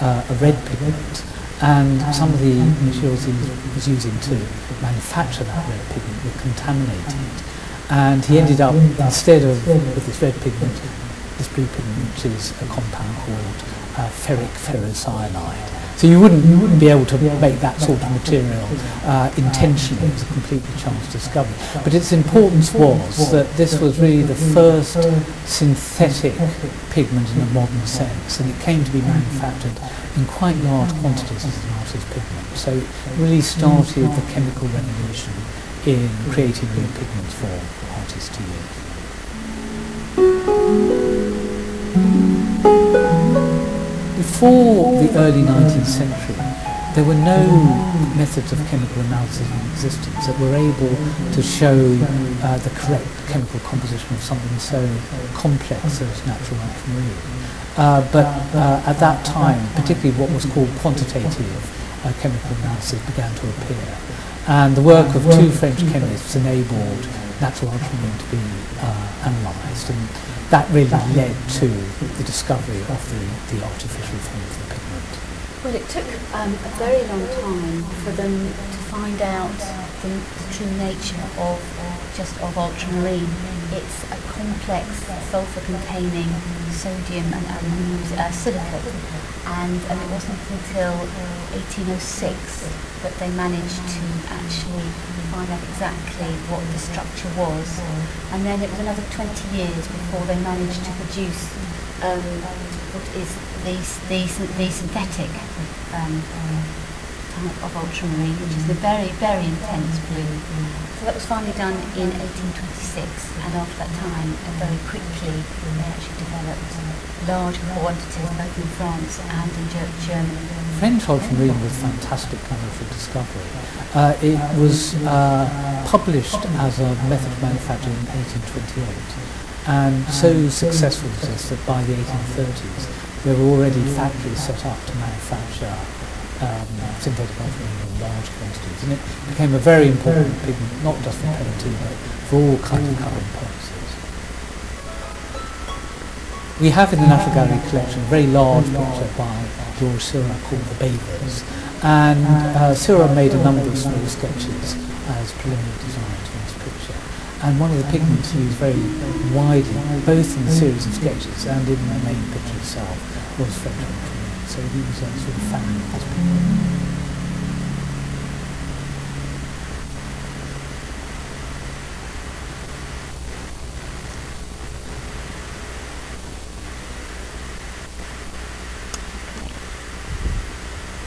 Speaker 4: uh, a red pigment and some of the materials he was using to manufacture that red pigment were contaminated. And he ended up, instead of with this red pigment, this blue pigment, which is a compound called uh, ferric ferrocyanide. So you wouldn't, you wouldn't be able to make that sort of material uh, intentionally. It was a completely chance discovery. But its importance was that this was really the first synthetic pigment in a modern sense, and it came to be manufactured in quite large quantities as an artist pigment. So it really started the chemical revolution in creating new pigments for artists to use. Before the early 19th century, there were no methods of chemical analysis in existence that were able to show uh, the correct chemical composition of something so complex as natural ultramarine. Uh, but uh, at that time, particularly what was called quantitative uh, chemical analysis began to appear. And the work of two French chemists enabled natural alchemy to be uh, analysed. And that really led to the discovery of the, the artificial form of the pigment.
Speaker 5: Well, it took um, a very long time for them to find out the, the true nature of just of ultramarine. It's a complex sulfur-containing sodium and aluminium uh, silicate, and um, it wasn't until 1806 that they managed to actually find out exactly what the structure was, and then it was another 20 years before they managed to produce um, what is the, the, the synthetic um, of ultramarine, which is the very, very intense blue. So that was finally done in 1826, and after that time, uh, very quickly, they actually developed large quantities both in France and in Germany.
Speaker 4: French ultramarine was a fantastic wonderful discovery. Uh, it was uh, published as a method of manufacture in 1828 and so successful was this that by the 1830s there were already factories set up to manufacture um, synthetic in large quantities. And it became a very important pigment, not just for painting, but for all kinds of colouring purposes. We have in the National Gallery collection a very large picture by George Seurat called The Bathers. And uh, Seurat made a number of small sketches as preliminary designs for this picture. And one of the pigments he used very widely, both in the series of sketches and in the main picture itself, was French. So he was a sort of fan of pigment.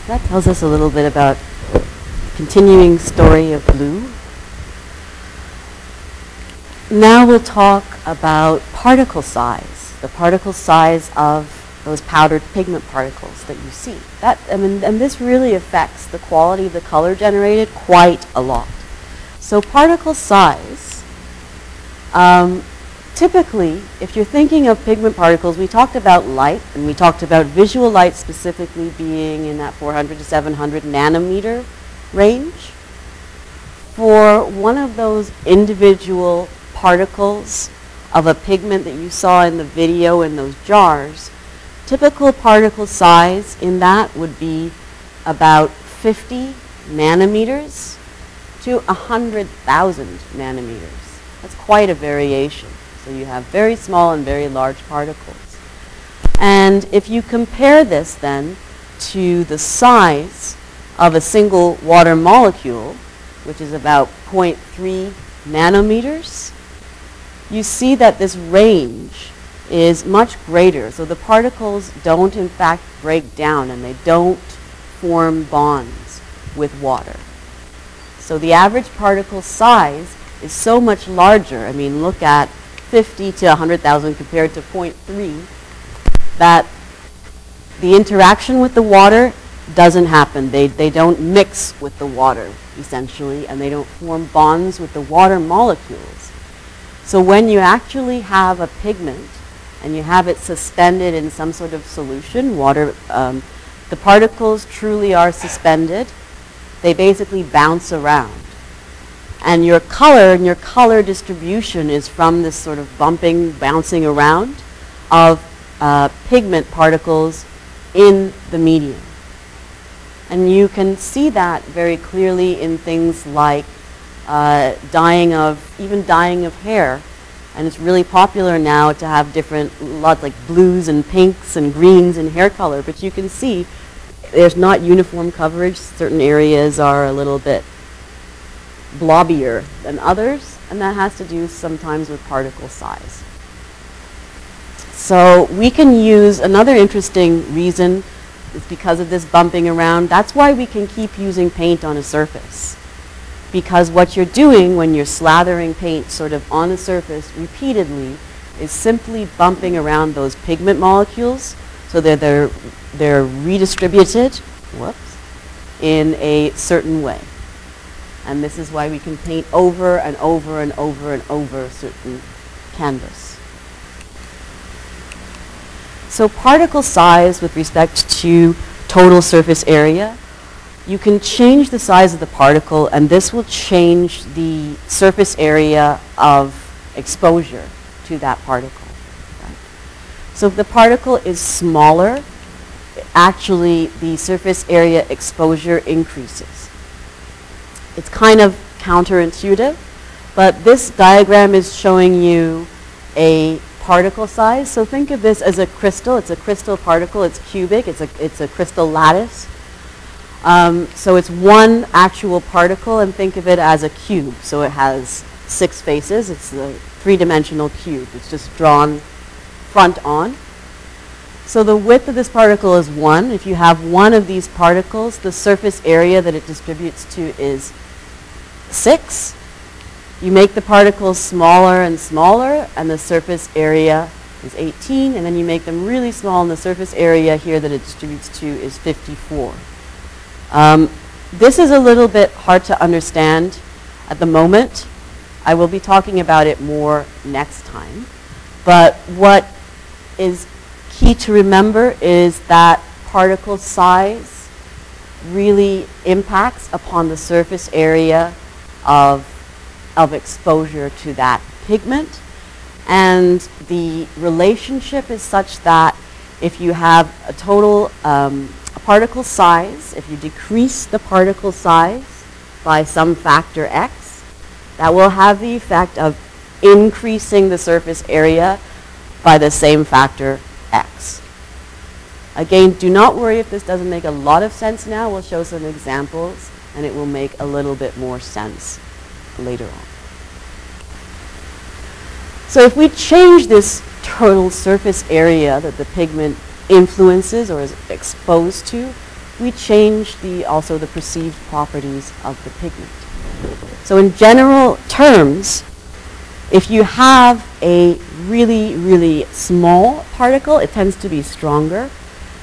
Speaker 1: That tells us a little bit about the continuing story of blue. Now we'll talk about particle size, the particle size of those powdered pigment particles that you see. That, I mean, and this really affects the quality of the color generated quite a lot. So particle size, um, typically, if you're thinking of pigment particles, we talked about light, and we talked about visual light specifically being in that 400 to 700 nanometer range. For one of those individual particles of a pigment that you saw in the video in those jars, typical particle size in that would be about 50 nanometers to 100,000 nanometers. That's quite a variation. So you have very small and very large particles. And if you compare this then to the size of a single water molecule, which is about 0.3 nanometers, you see that this range is much greater. So the particles don't in fact break down and they don't form bonds with water. So the average particle size is so much larger. I mean, look at 50 to 100,000 compared to 0.3 that the interaction with the water doesn't happen. They, they don't mix with the water, essentially, and they don't form bonds with the water molecules. So when you actually have a pigment and you have it suspended in some sort of solution, water, um, the particles truly are suspended. They basically bounce around. And your color and your color distribution is from this sort of bumping, bouncing around of uh, pigment particles in the medium. And you can see that very clearly in things like uh, dyeing of, even dyeing of hair. And it's really popular now to have different, lots like blues and pinks and greens and hair color. But you can see there's not uniform coverage. Certain areas are a little bit blobbier than others. And that has to do sometimes with particle size. So we can use another interesting reason is because of this bumping around. That's why we can keep using paint on a surface. Because what you're doing when you're slathering paint sort of on a surface repeatedly is simply bumping around those pigment molecules so that they're, they're redistributed whoops, in a certain way. And this is why we can paint over and over and over and over a certain canvas. So particle size with respect to total surface area, you can change the size of the particle and this will change the surface area of exposure to that particle. Right? So if the particle is smaller, actually the surface area exposure increases. It's kind of counterintuitive, but this diagram is showing you a particle size. So think of this as a crystal. It's a crystal particle. It's cubic. It's a, it's a crystal lattice. Um, so it's one actual particle and think of it as a cube. So it has six faces. It's the three-dimensional cube. It's just drawn front on. So the width of this particle is 1. If you have one of these particles, the surface area that it distributes to is 6. You make the particles smaller and smaller, and the surface area is 18, and then you make them really small, and the surface area here that it distributes to is 54. Um, this is a little bit hard to understand at the moment. I will be talking about it more next time. But what is key to remember is that particle size really impacts upon the surface area of of exposure to that pigment. And the relationship is such that if you have a total um, particle size, if you decrease the particle size by some factor x, that will have the effect of increasing the surface area by the same factor x. Again, do not worry if this doesn't make a lot of sense now. We'll show some examples and it will make a little bit more sense later on. So if we change this total surface area that the pigment influences or is exposed to, we change the, also the perceived properties of the pigment. So in general terms, if you have a really, really small particle, it tends to be stronger.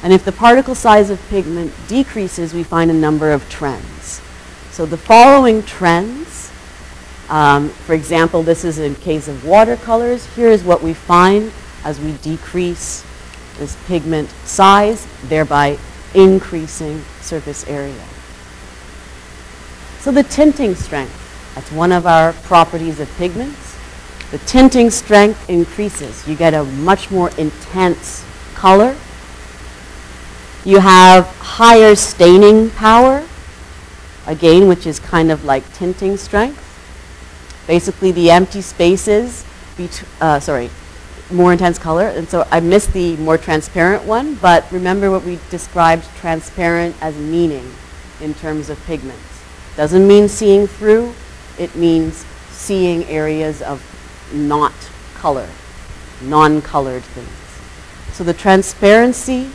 Speaker 1: And if the particle size of pigment decreases, we find a number of trends. So the following trends, um, for example, this is in case of watercolors. Here is what we find as we decrease this pigment size, thereby increasing surface area. So the tinting strength, that's one of our properties of pigments. The tinting strength increases. You get a much more intense color you have higher staining power, again, which is kind of like tinting strength. Basically, the empty spaces, uh, sorry, more intense color. And so I missed the more transparent one, but remember what we described transparent as meaning in terms of pigments. Doesn't mean seeing through, it means seeing areas of not color, non-colored things. So the transparency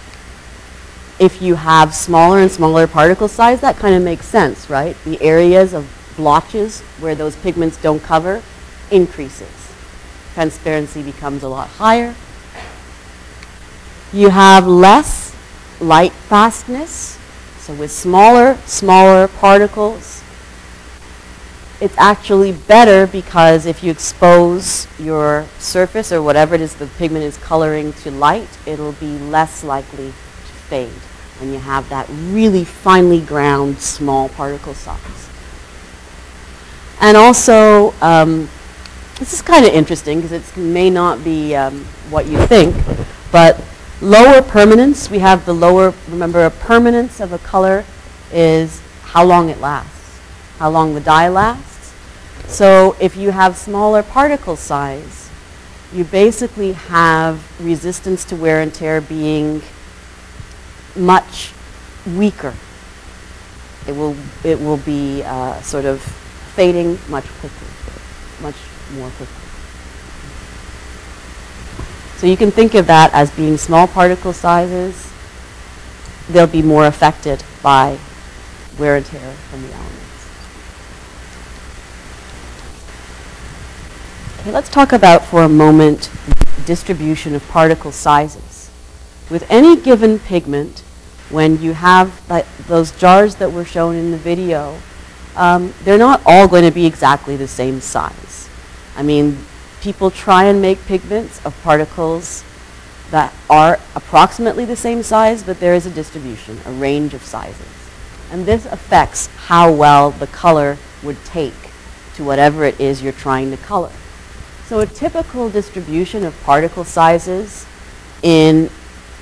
Speaker 1: if you have smaller and smaller particle size, that kind of makes sense, right? The areas of blotches where those pigments don't cover increases. Transparency becomes a lot higher. You have less light fastness. So with smaller, smaller particles, it's actually better because if you expose your surface or whatever it is the pigment is coloring to light, it'll be less likely to fade when you have that really finely ground small particle size. And also, um, this is kind of interesting because it may not be um, what you think, but lower permanence, we have the lower, remember a permanence of a color is how long it lasts, how long the dye lasts. So if you have smaller particle size, you basically have resistance to wear and tear being much weaker. It will, it will be uh, sort of fading much quicker, much more quickly. So you can think of that as being small particle sizes. They'll be more affected by wear and tear from the elements. Okay, let's talk about for a moment distribution of particle sizes. With any given pigment, when you have like, those jars that were shown in the video, um, they're not all going to be exactly the same size. I mean, people try and make pigments of particles that are approximately the same size, but there is a distribution, a range of sizes. And this affects how well the color would take to whatever it is you're trying to color. So a typical distribution of particle sizes in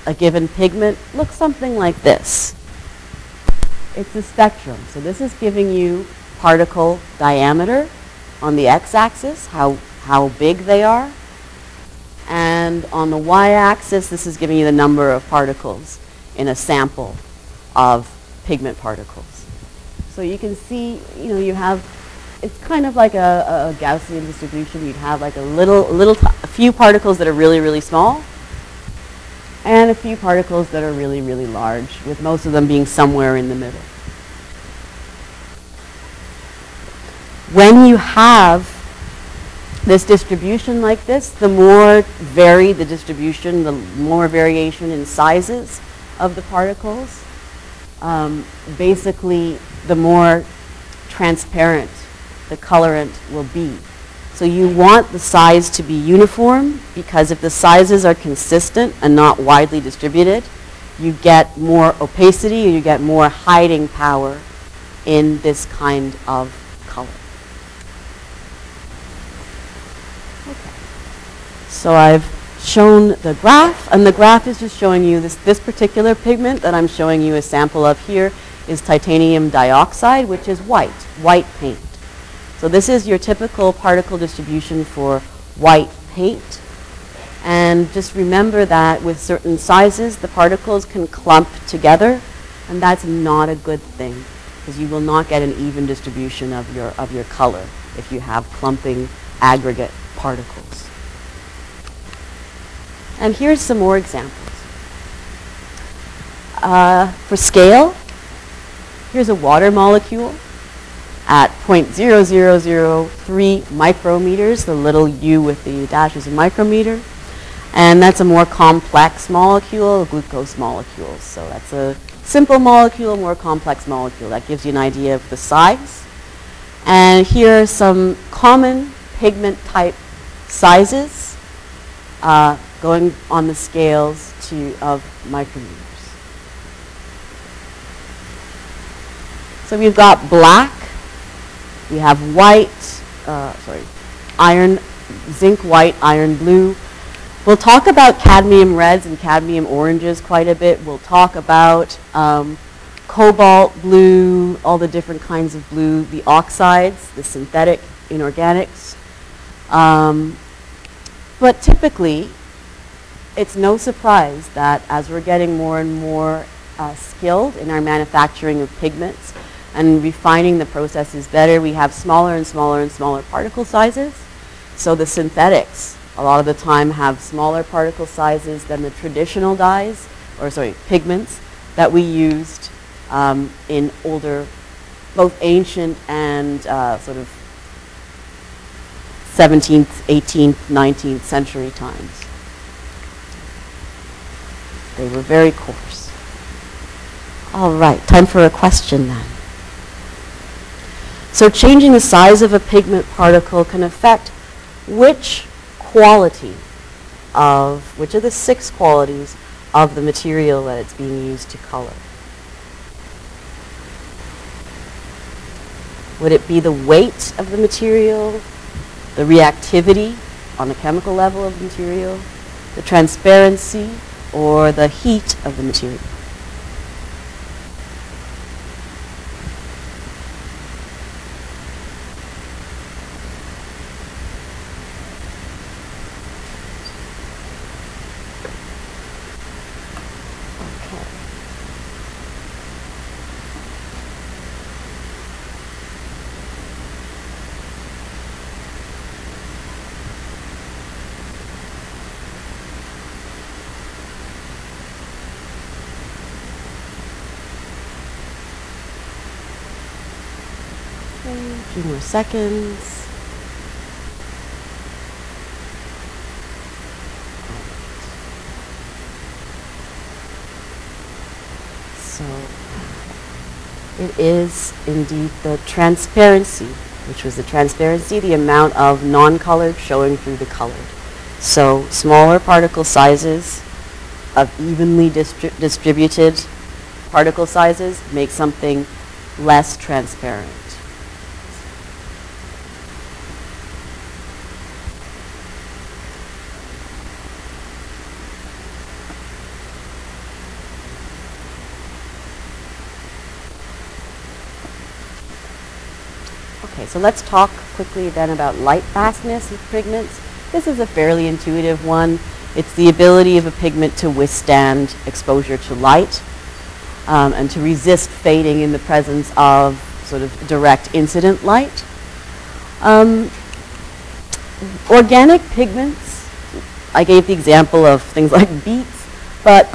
Speaker 1: a given pigment looks something like this. It's a spectrum. So this is giving you particle diameter on the x-axis, how, how big they are. And on the y-axis, this is giving you the number of particles in a sample of pigment particles. So you can see, you know, you have, it's kind of like a, a Gaussian distribution. You'd have like a little, little, a few particles that are really, really small, and a few particles that are really, really large, with most of them being somewhere in the middle. When you have this distribution like this, the more varied the distribution, the more variation in sizes of the particles, um, basically the more transparent the colorant will be. So you want the size to be uniform because if the sizes are consistent and not widely distributed, you get more opacity you get more hiding power in this kind of color. Okay. So I've shown the graph, and the graph is just showing you this, this particular pigment that I'm showing you a sample of here is titanium dioxide, which is white, white paint. So this is your typical particle distribution for white paint. And just remember that with certain sizes, the particles can clump together, and that's not a good thing, because you will not get an even distribution of your, of your color if you have clumping aggregate particles. And here's some more examples. Uh, for scale, here's a water molecule at 0.0003 micrometers, the little u with the dash is a micrometer. And that's a more complex molecule, a glucose molecule. So that's a simple molecule, more complex molecule. That gives you an idea of the size. And here are some common pigment type sizes uh, going on the scales to, of micrometers. So we've got black, we have white, uh, sorry, iron, zinc white, iron blue. We'll talk about cadmium reds and cadmium oranges quite a bit. We'll talk about um, cobalt blue, all the different kinds of blue, the oxides, the synthetic inorganics. Um, but typically, it's no surprise that as we're getting more and more uh, skilled in our manufacturing of pigments and refining the processes better, we have smaller and smaller and smaller particle sizes. So the synthetics, a lot of the time, have smaller particle sizes than the traditional dyes, or sorry, pigments that we used um, in older, both ancient and uh, sort of 17th, 18th, 19th century times. They were very coarse. All right, time for a question then. So changing the size of a pigment particle can affect which quality of, which of the six qualities of the material that it's being used to color. Would it be the weight of the material, the reactivity on the chemical level of the material, the transparency, or the heat of the material. Okay. Okay, a few more seconds. So it is indeed the transparency, which was the transparency, the amount of non-colored showing through the colored. So smaller particle sizes of evenly distri- distributed particle sizes make something less transparent. Okay, so let's talk quickly then about light fastness of pigments. This is a fairly intuitive one. It's the ability of a pigment to withstand exposure to light um, and to resist fading in the presence of sort of direct incident light. Um, organic pigments, I gave the example of things like beets, but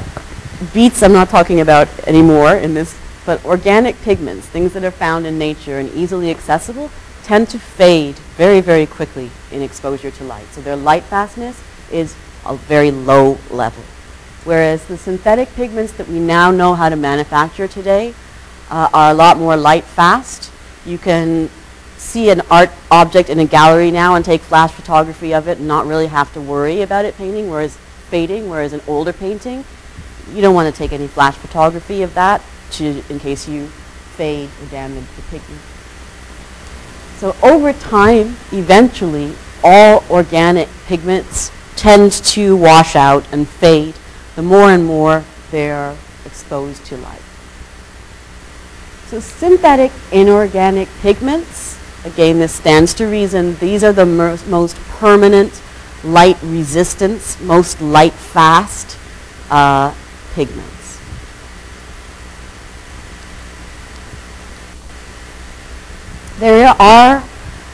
Speaker 1: beets I'm not talking about anymore in this, but organic pigments, things that are found in nature and easily accessible, tend to fade very, very quickly in exposure to light. So their light fastness is a very low level. Whereas the synthetic pigments that we now know how to manufacture today uh, are a lot more light fast. You can see an art object in a gallery now and take flash photography of it and not really have to worry about it painting, whereas fading, whereas an older painting, you don't want to take any flash photography of that to, in case you fade or damage the pigment. So over time, eventually, all organic pigments tend to wash out and fade the more and more they're exposed to light. So synthetic inorganic pigments, again this stands to reason, these are the most permanent light resistance, most light fast uh, pigments. There are,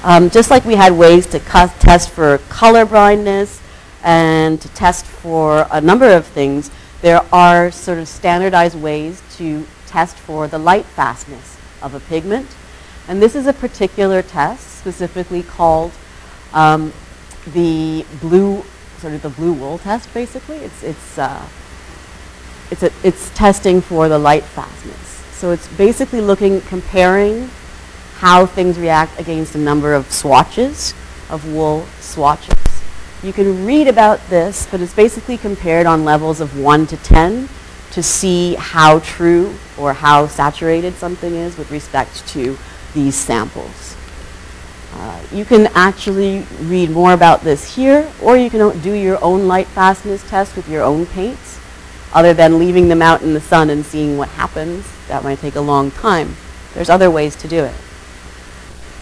Speaker 1: um, just like we had ways to test for color blindness and to test for a number of things, there are sort of standardized ways to test for the light fastness of a pigment. And this is a particular test specifically called um, the blue, sort of the blue wool test basically. It's, it's, uh, it's, a, it's testing for the light fastness. So it's basically looking, comparing how things react against a number of swatches, of wool swatches. You can read about this, but it's basically compared on levels of 1 to 10 to see how true or how saturated something is with respect to these samples. Uh, you can actually read more about this here, or you can do your own light fastness test with your own paints, other than leaving them out in the sun and seeing what happens. That might take a long time. There's other ways to do it.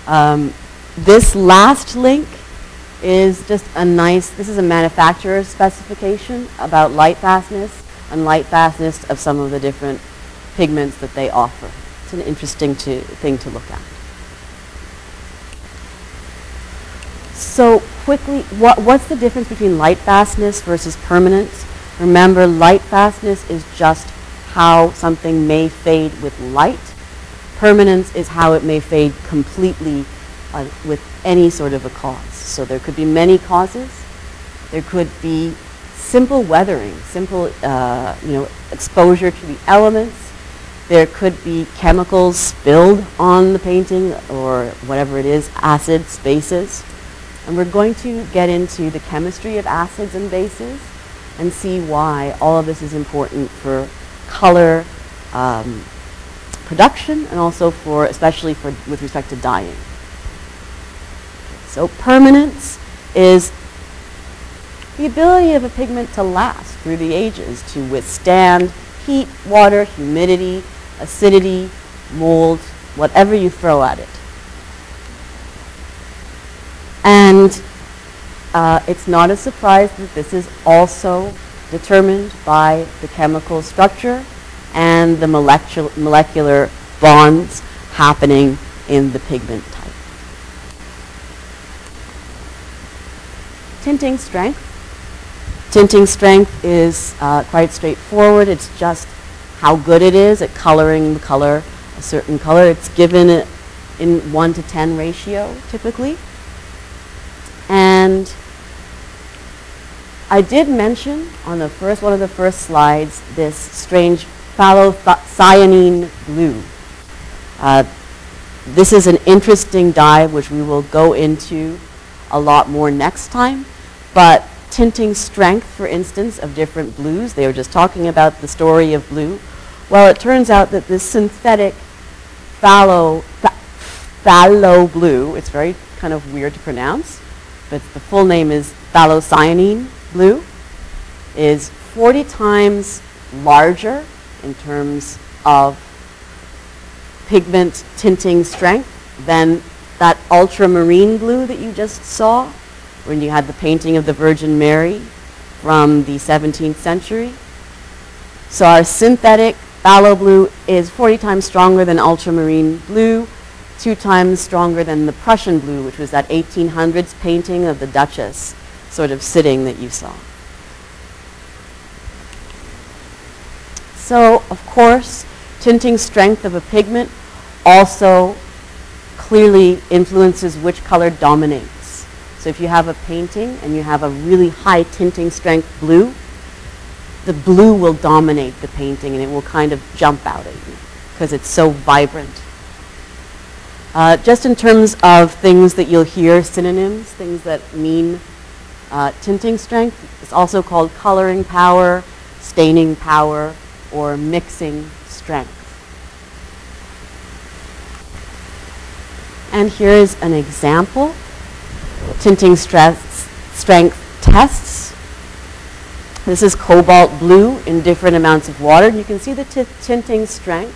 Speaker 1: Um, this last link is just a nice, this is a manufacturer's specification about light fastness and light fastness of some of the different pigments that they offer. It's an interesting to, thing to look at. So quickly, what, what's the difference between light fastness versus permanence? Remember, light fastness is just how something may fade with light. Permanence is how it may fade completely uh, with any sort of a cause. So there could be many causes. There could be simple weathering, simple uh, you know, exposure to the elements. There could be chemicals spilled on the painting or whatever it is, acids, bases. And we're going to get into the chemistry of acids and bases and see why all of this is important for color um, production and also for, especially for, with respect to dyeing. So permanence is the ability of a pigment to last through the ages, to withstand heat, water, humidity, acidity, mold, whatever you throw at it. And uh, it's not a surprise that this is also determined by the chemical structure and the molecular, molecular bonds happening in the pigment type. Tinting strength. Tinting strength is uh, quite straightforward. It's just how good it is at coloring the color, a certain color. It's given in 1 to 10 ratio typically. And I did mention on the first one of the first slides this strange phthalocyanine blue. Uh, this is an interesting dye which we will go into a lot more next time, but tinting strength, for instance, of different blues, they were just talking about the story of blue. Well, it turns out that this synthetic phthalo, phthalo blue, it's very kind of weird to pronounce, but the full name is phthalocyanine blue, is 40 times larger in terms of pigment tinting strength than that ultramarine blue that you just saw when you had the painting of the Virgin Mary from the 17th century. So our synthetic phthalo blue is 40 times stronger than ultramarine blue, two times stronger than the Prussian blue, which was that 1800s painting of the Duchess sort of sitting that you saw. So, of course, tinting strength of a pigment also clearly influences which color dominates. So if you have a painting and you have a really high tinting strength blue, the blue will dominate the painting and it will kind of jump out at you because it's so vibrant. Uh, just in terms of things that you'll hear, synonyms, things that mean uh, tinting strength, it's also called coloring power, staining power, or mixing strength. And here is an example, tinting stress, strength tests. This is cobalt blue in different amounts of water. And you can see the tinting strength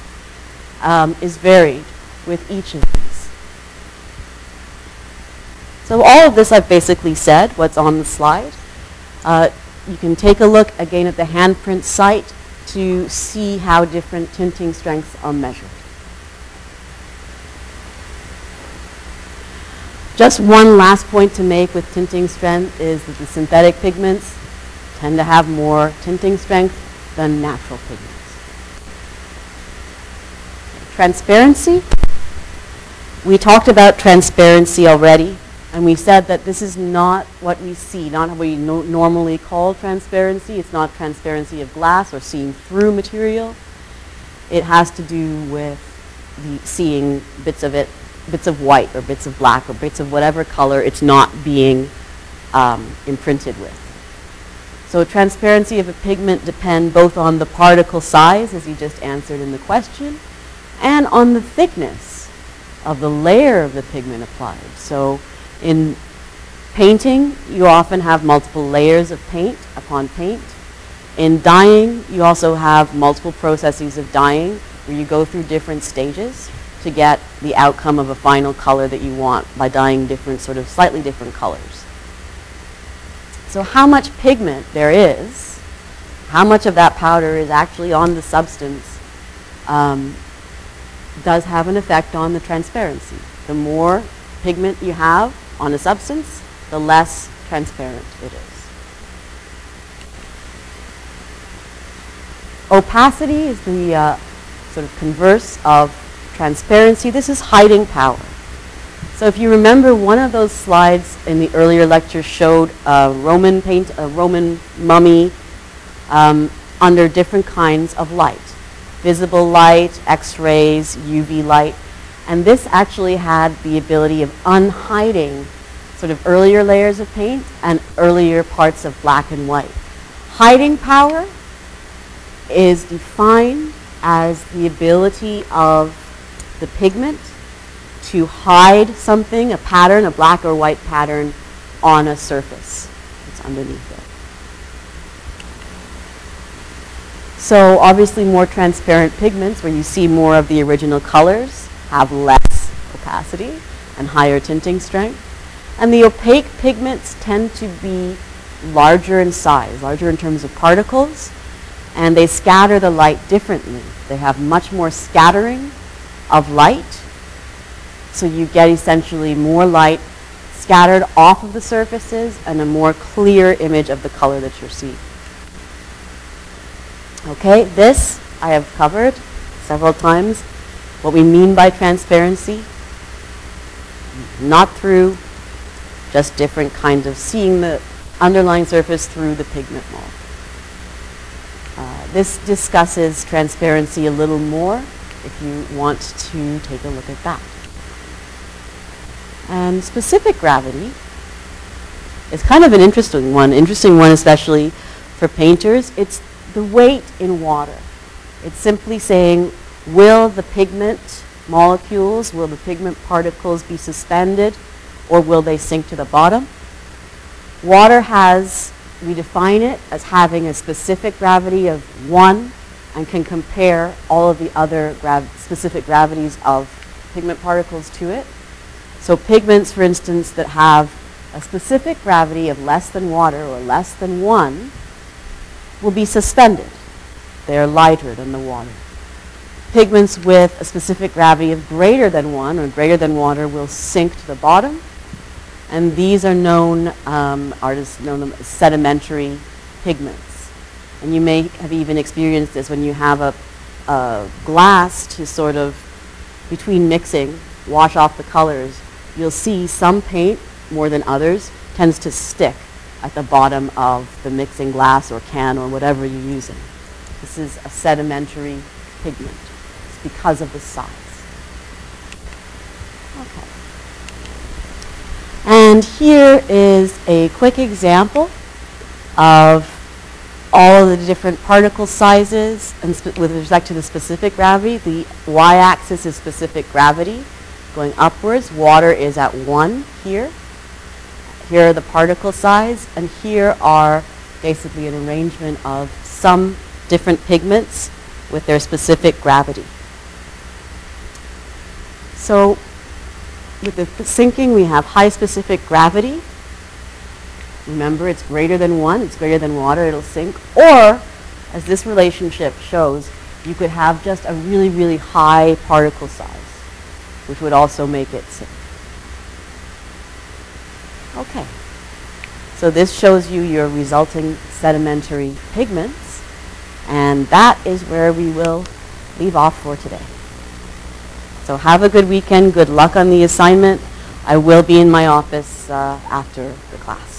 Speaker 1: um, is varied with each of these. So all of this I've basically said, what's on the slide. Uh, you can take a look again at the handprint site to see how different tinting strengths are measured. Just one last point to make with tinting strength is that the synthetic pigments tend to have more tinting strength than natural pigments. Transparency. We talked about transparency already. And we said that this is not what we see, not what we no normally call transparency. It's not transparency of glass or seeing through material. It has to do with the seeing bits of it, bits of white or bits of black or bits of whatever color it's not being um, imprinted with. So transparency of a pigment depend both on the particle size, as you just answered in the question, and on the thickness of the layer of the pigment applied. So in painting, you often have multiple layers of paint upon paint. In dyeing, you also have multiple processes of dyeing where you go through different stages to get the outcome of a final color that you want by dyeing different, sort of slightly different colors. So how much pigment there is, how much of that powder is actually on the substance um, does have an effect on the transparency. The more pigment you have, on a substance, the less transparent it is. Opacity is the uh, sort of converse of transparency. This is hiding power. So if you remember, one of those slides in the earlier lecture showed a Roman paint, a Roman mummy um, under different kinds of light. Visible light, X-rays, UV light. And this actually had the ability of unhiding sort of earlier layers of paint and earlier parts of black and white. Hiding power is defined as the ability of the pigment to hide something, a pattern, a black or white pattern on a surface that's underneath it. So obviously more transparent pigments where you see more of the original colors have less opacity and higher tinting strength. And the opaque pigments tend to be larger in size, larger in terms of particles, and they scatter the light differently. They have much more scattering of light, so you get essentially more light scattered off of the surfaces and a more clear image of the color that you're seeing. Okay, this I have covered several times. What we mean by transparency, not through, just different kinds of seeing the underlying surface through the pigment mold. Uh, this discusses transparency a little more if you want to take a look at that. And specific gravity is kind of an interesting one, interesting one especially for painters. It's the weight in water. It's simply saying, will the pigment molecules, will the pigment particles be suspended or will they sink to the bottom? Water has, we define it as having a specific gravity of 1 and can compare all of the other grav specific gravities of pigment particles to it. So pigments, for instance, that have a specific gravity of less than water or less than 1 will be suspended. They are lighter than the water. Pigments with a specific gravity of greater than 1 or greater than water will sink to the bottom. And these are known, um, artists know them as sedimentary pigments. And you may have even experienced this when you have a, a glass to sort of, between mixing, wash off the colors. You'll see some paint, more than others, tends to stick at the bottom of the mixing glass or can or whatever you're using. This is a sedimentary pigment. Because of the size. Okay. And here is a quick example of all of the different particle sizes and with respect to the specific gravity. The y-axis is specific gravity going upwards. Water is at 1 here. Here are the particle size, and here are basically an arrangement of some different pigments with their specific gravity. So with the sinking, we have high specific gravity. Remember, it's greater than 1. It's greater than water. It'll sink. Or, as this relationship shows, you could have just a really, really high particle size, which would also make it sink. Okay. So this shows you your resulting sedimentary pigments, and that is where we will leave off for today. So have a good weekend. Good luck on the assignment. I will be in my office uh, after the class.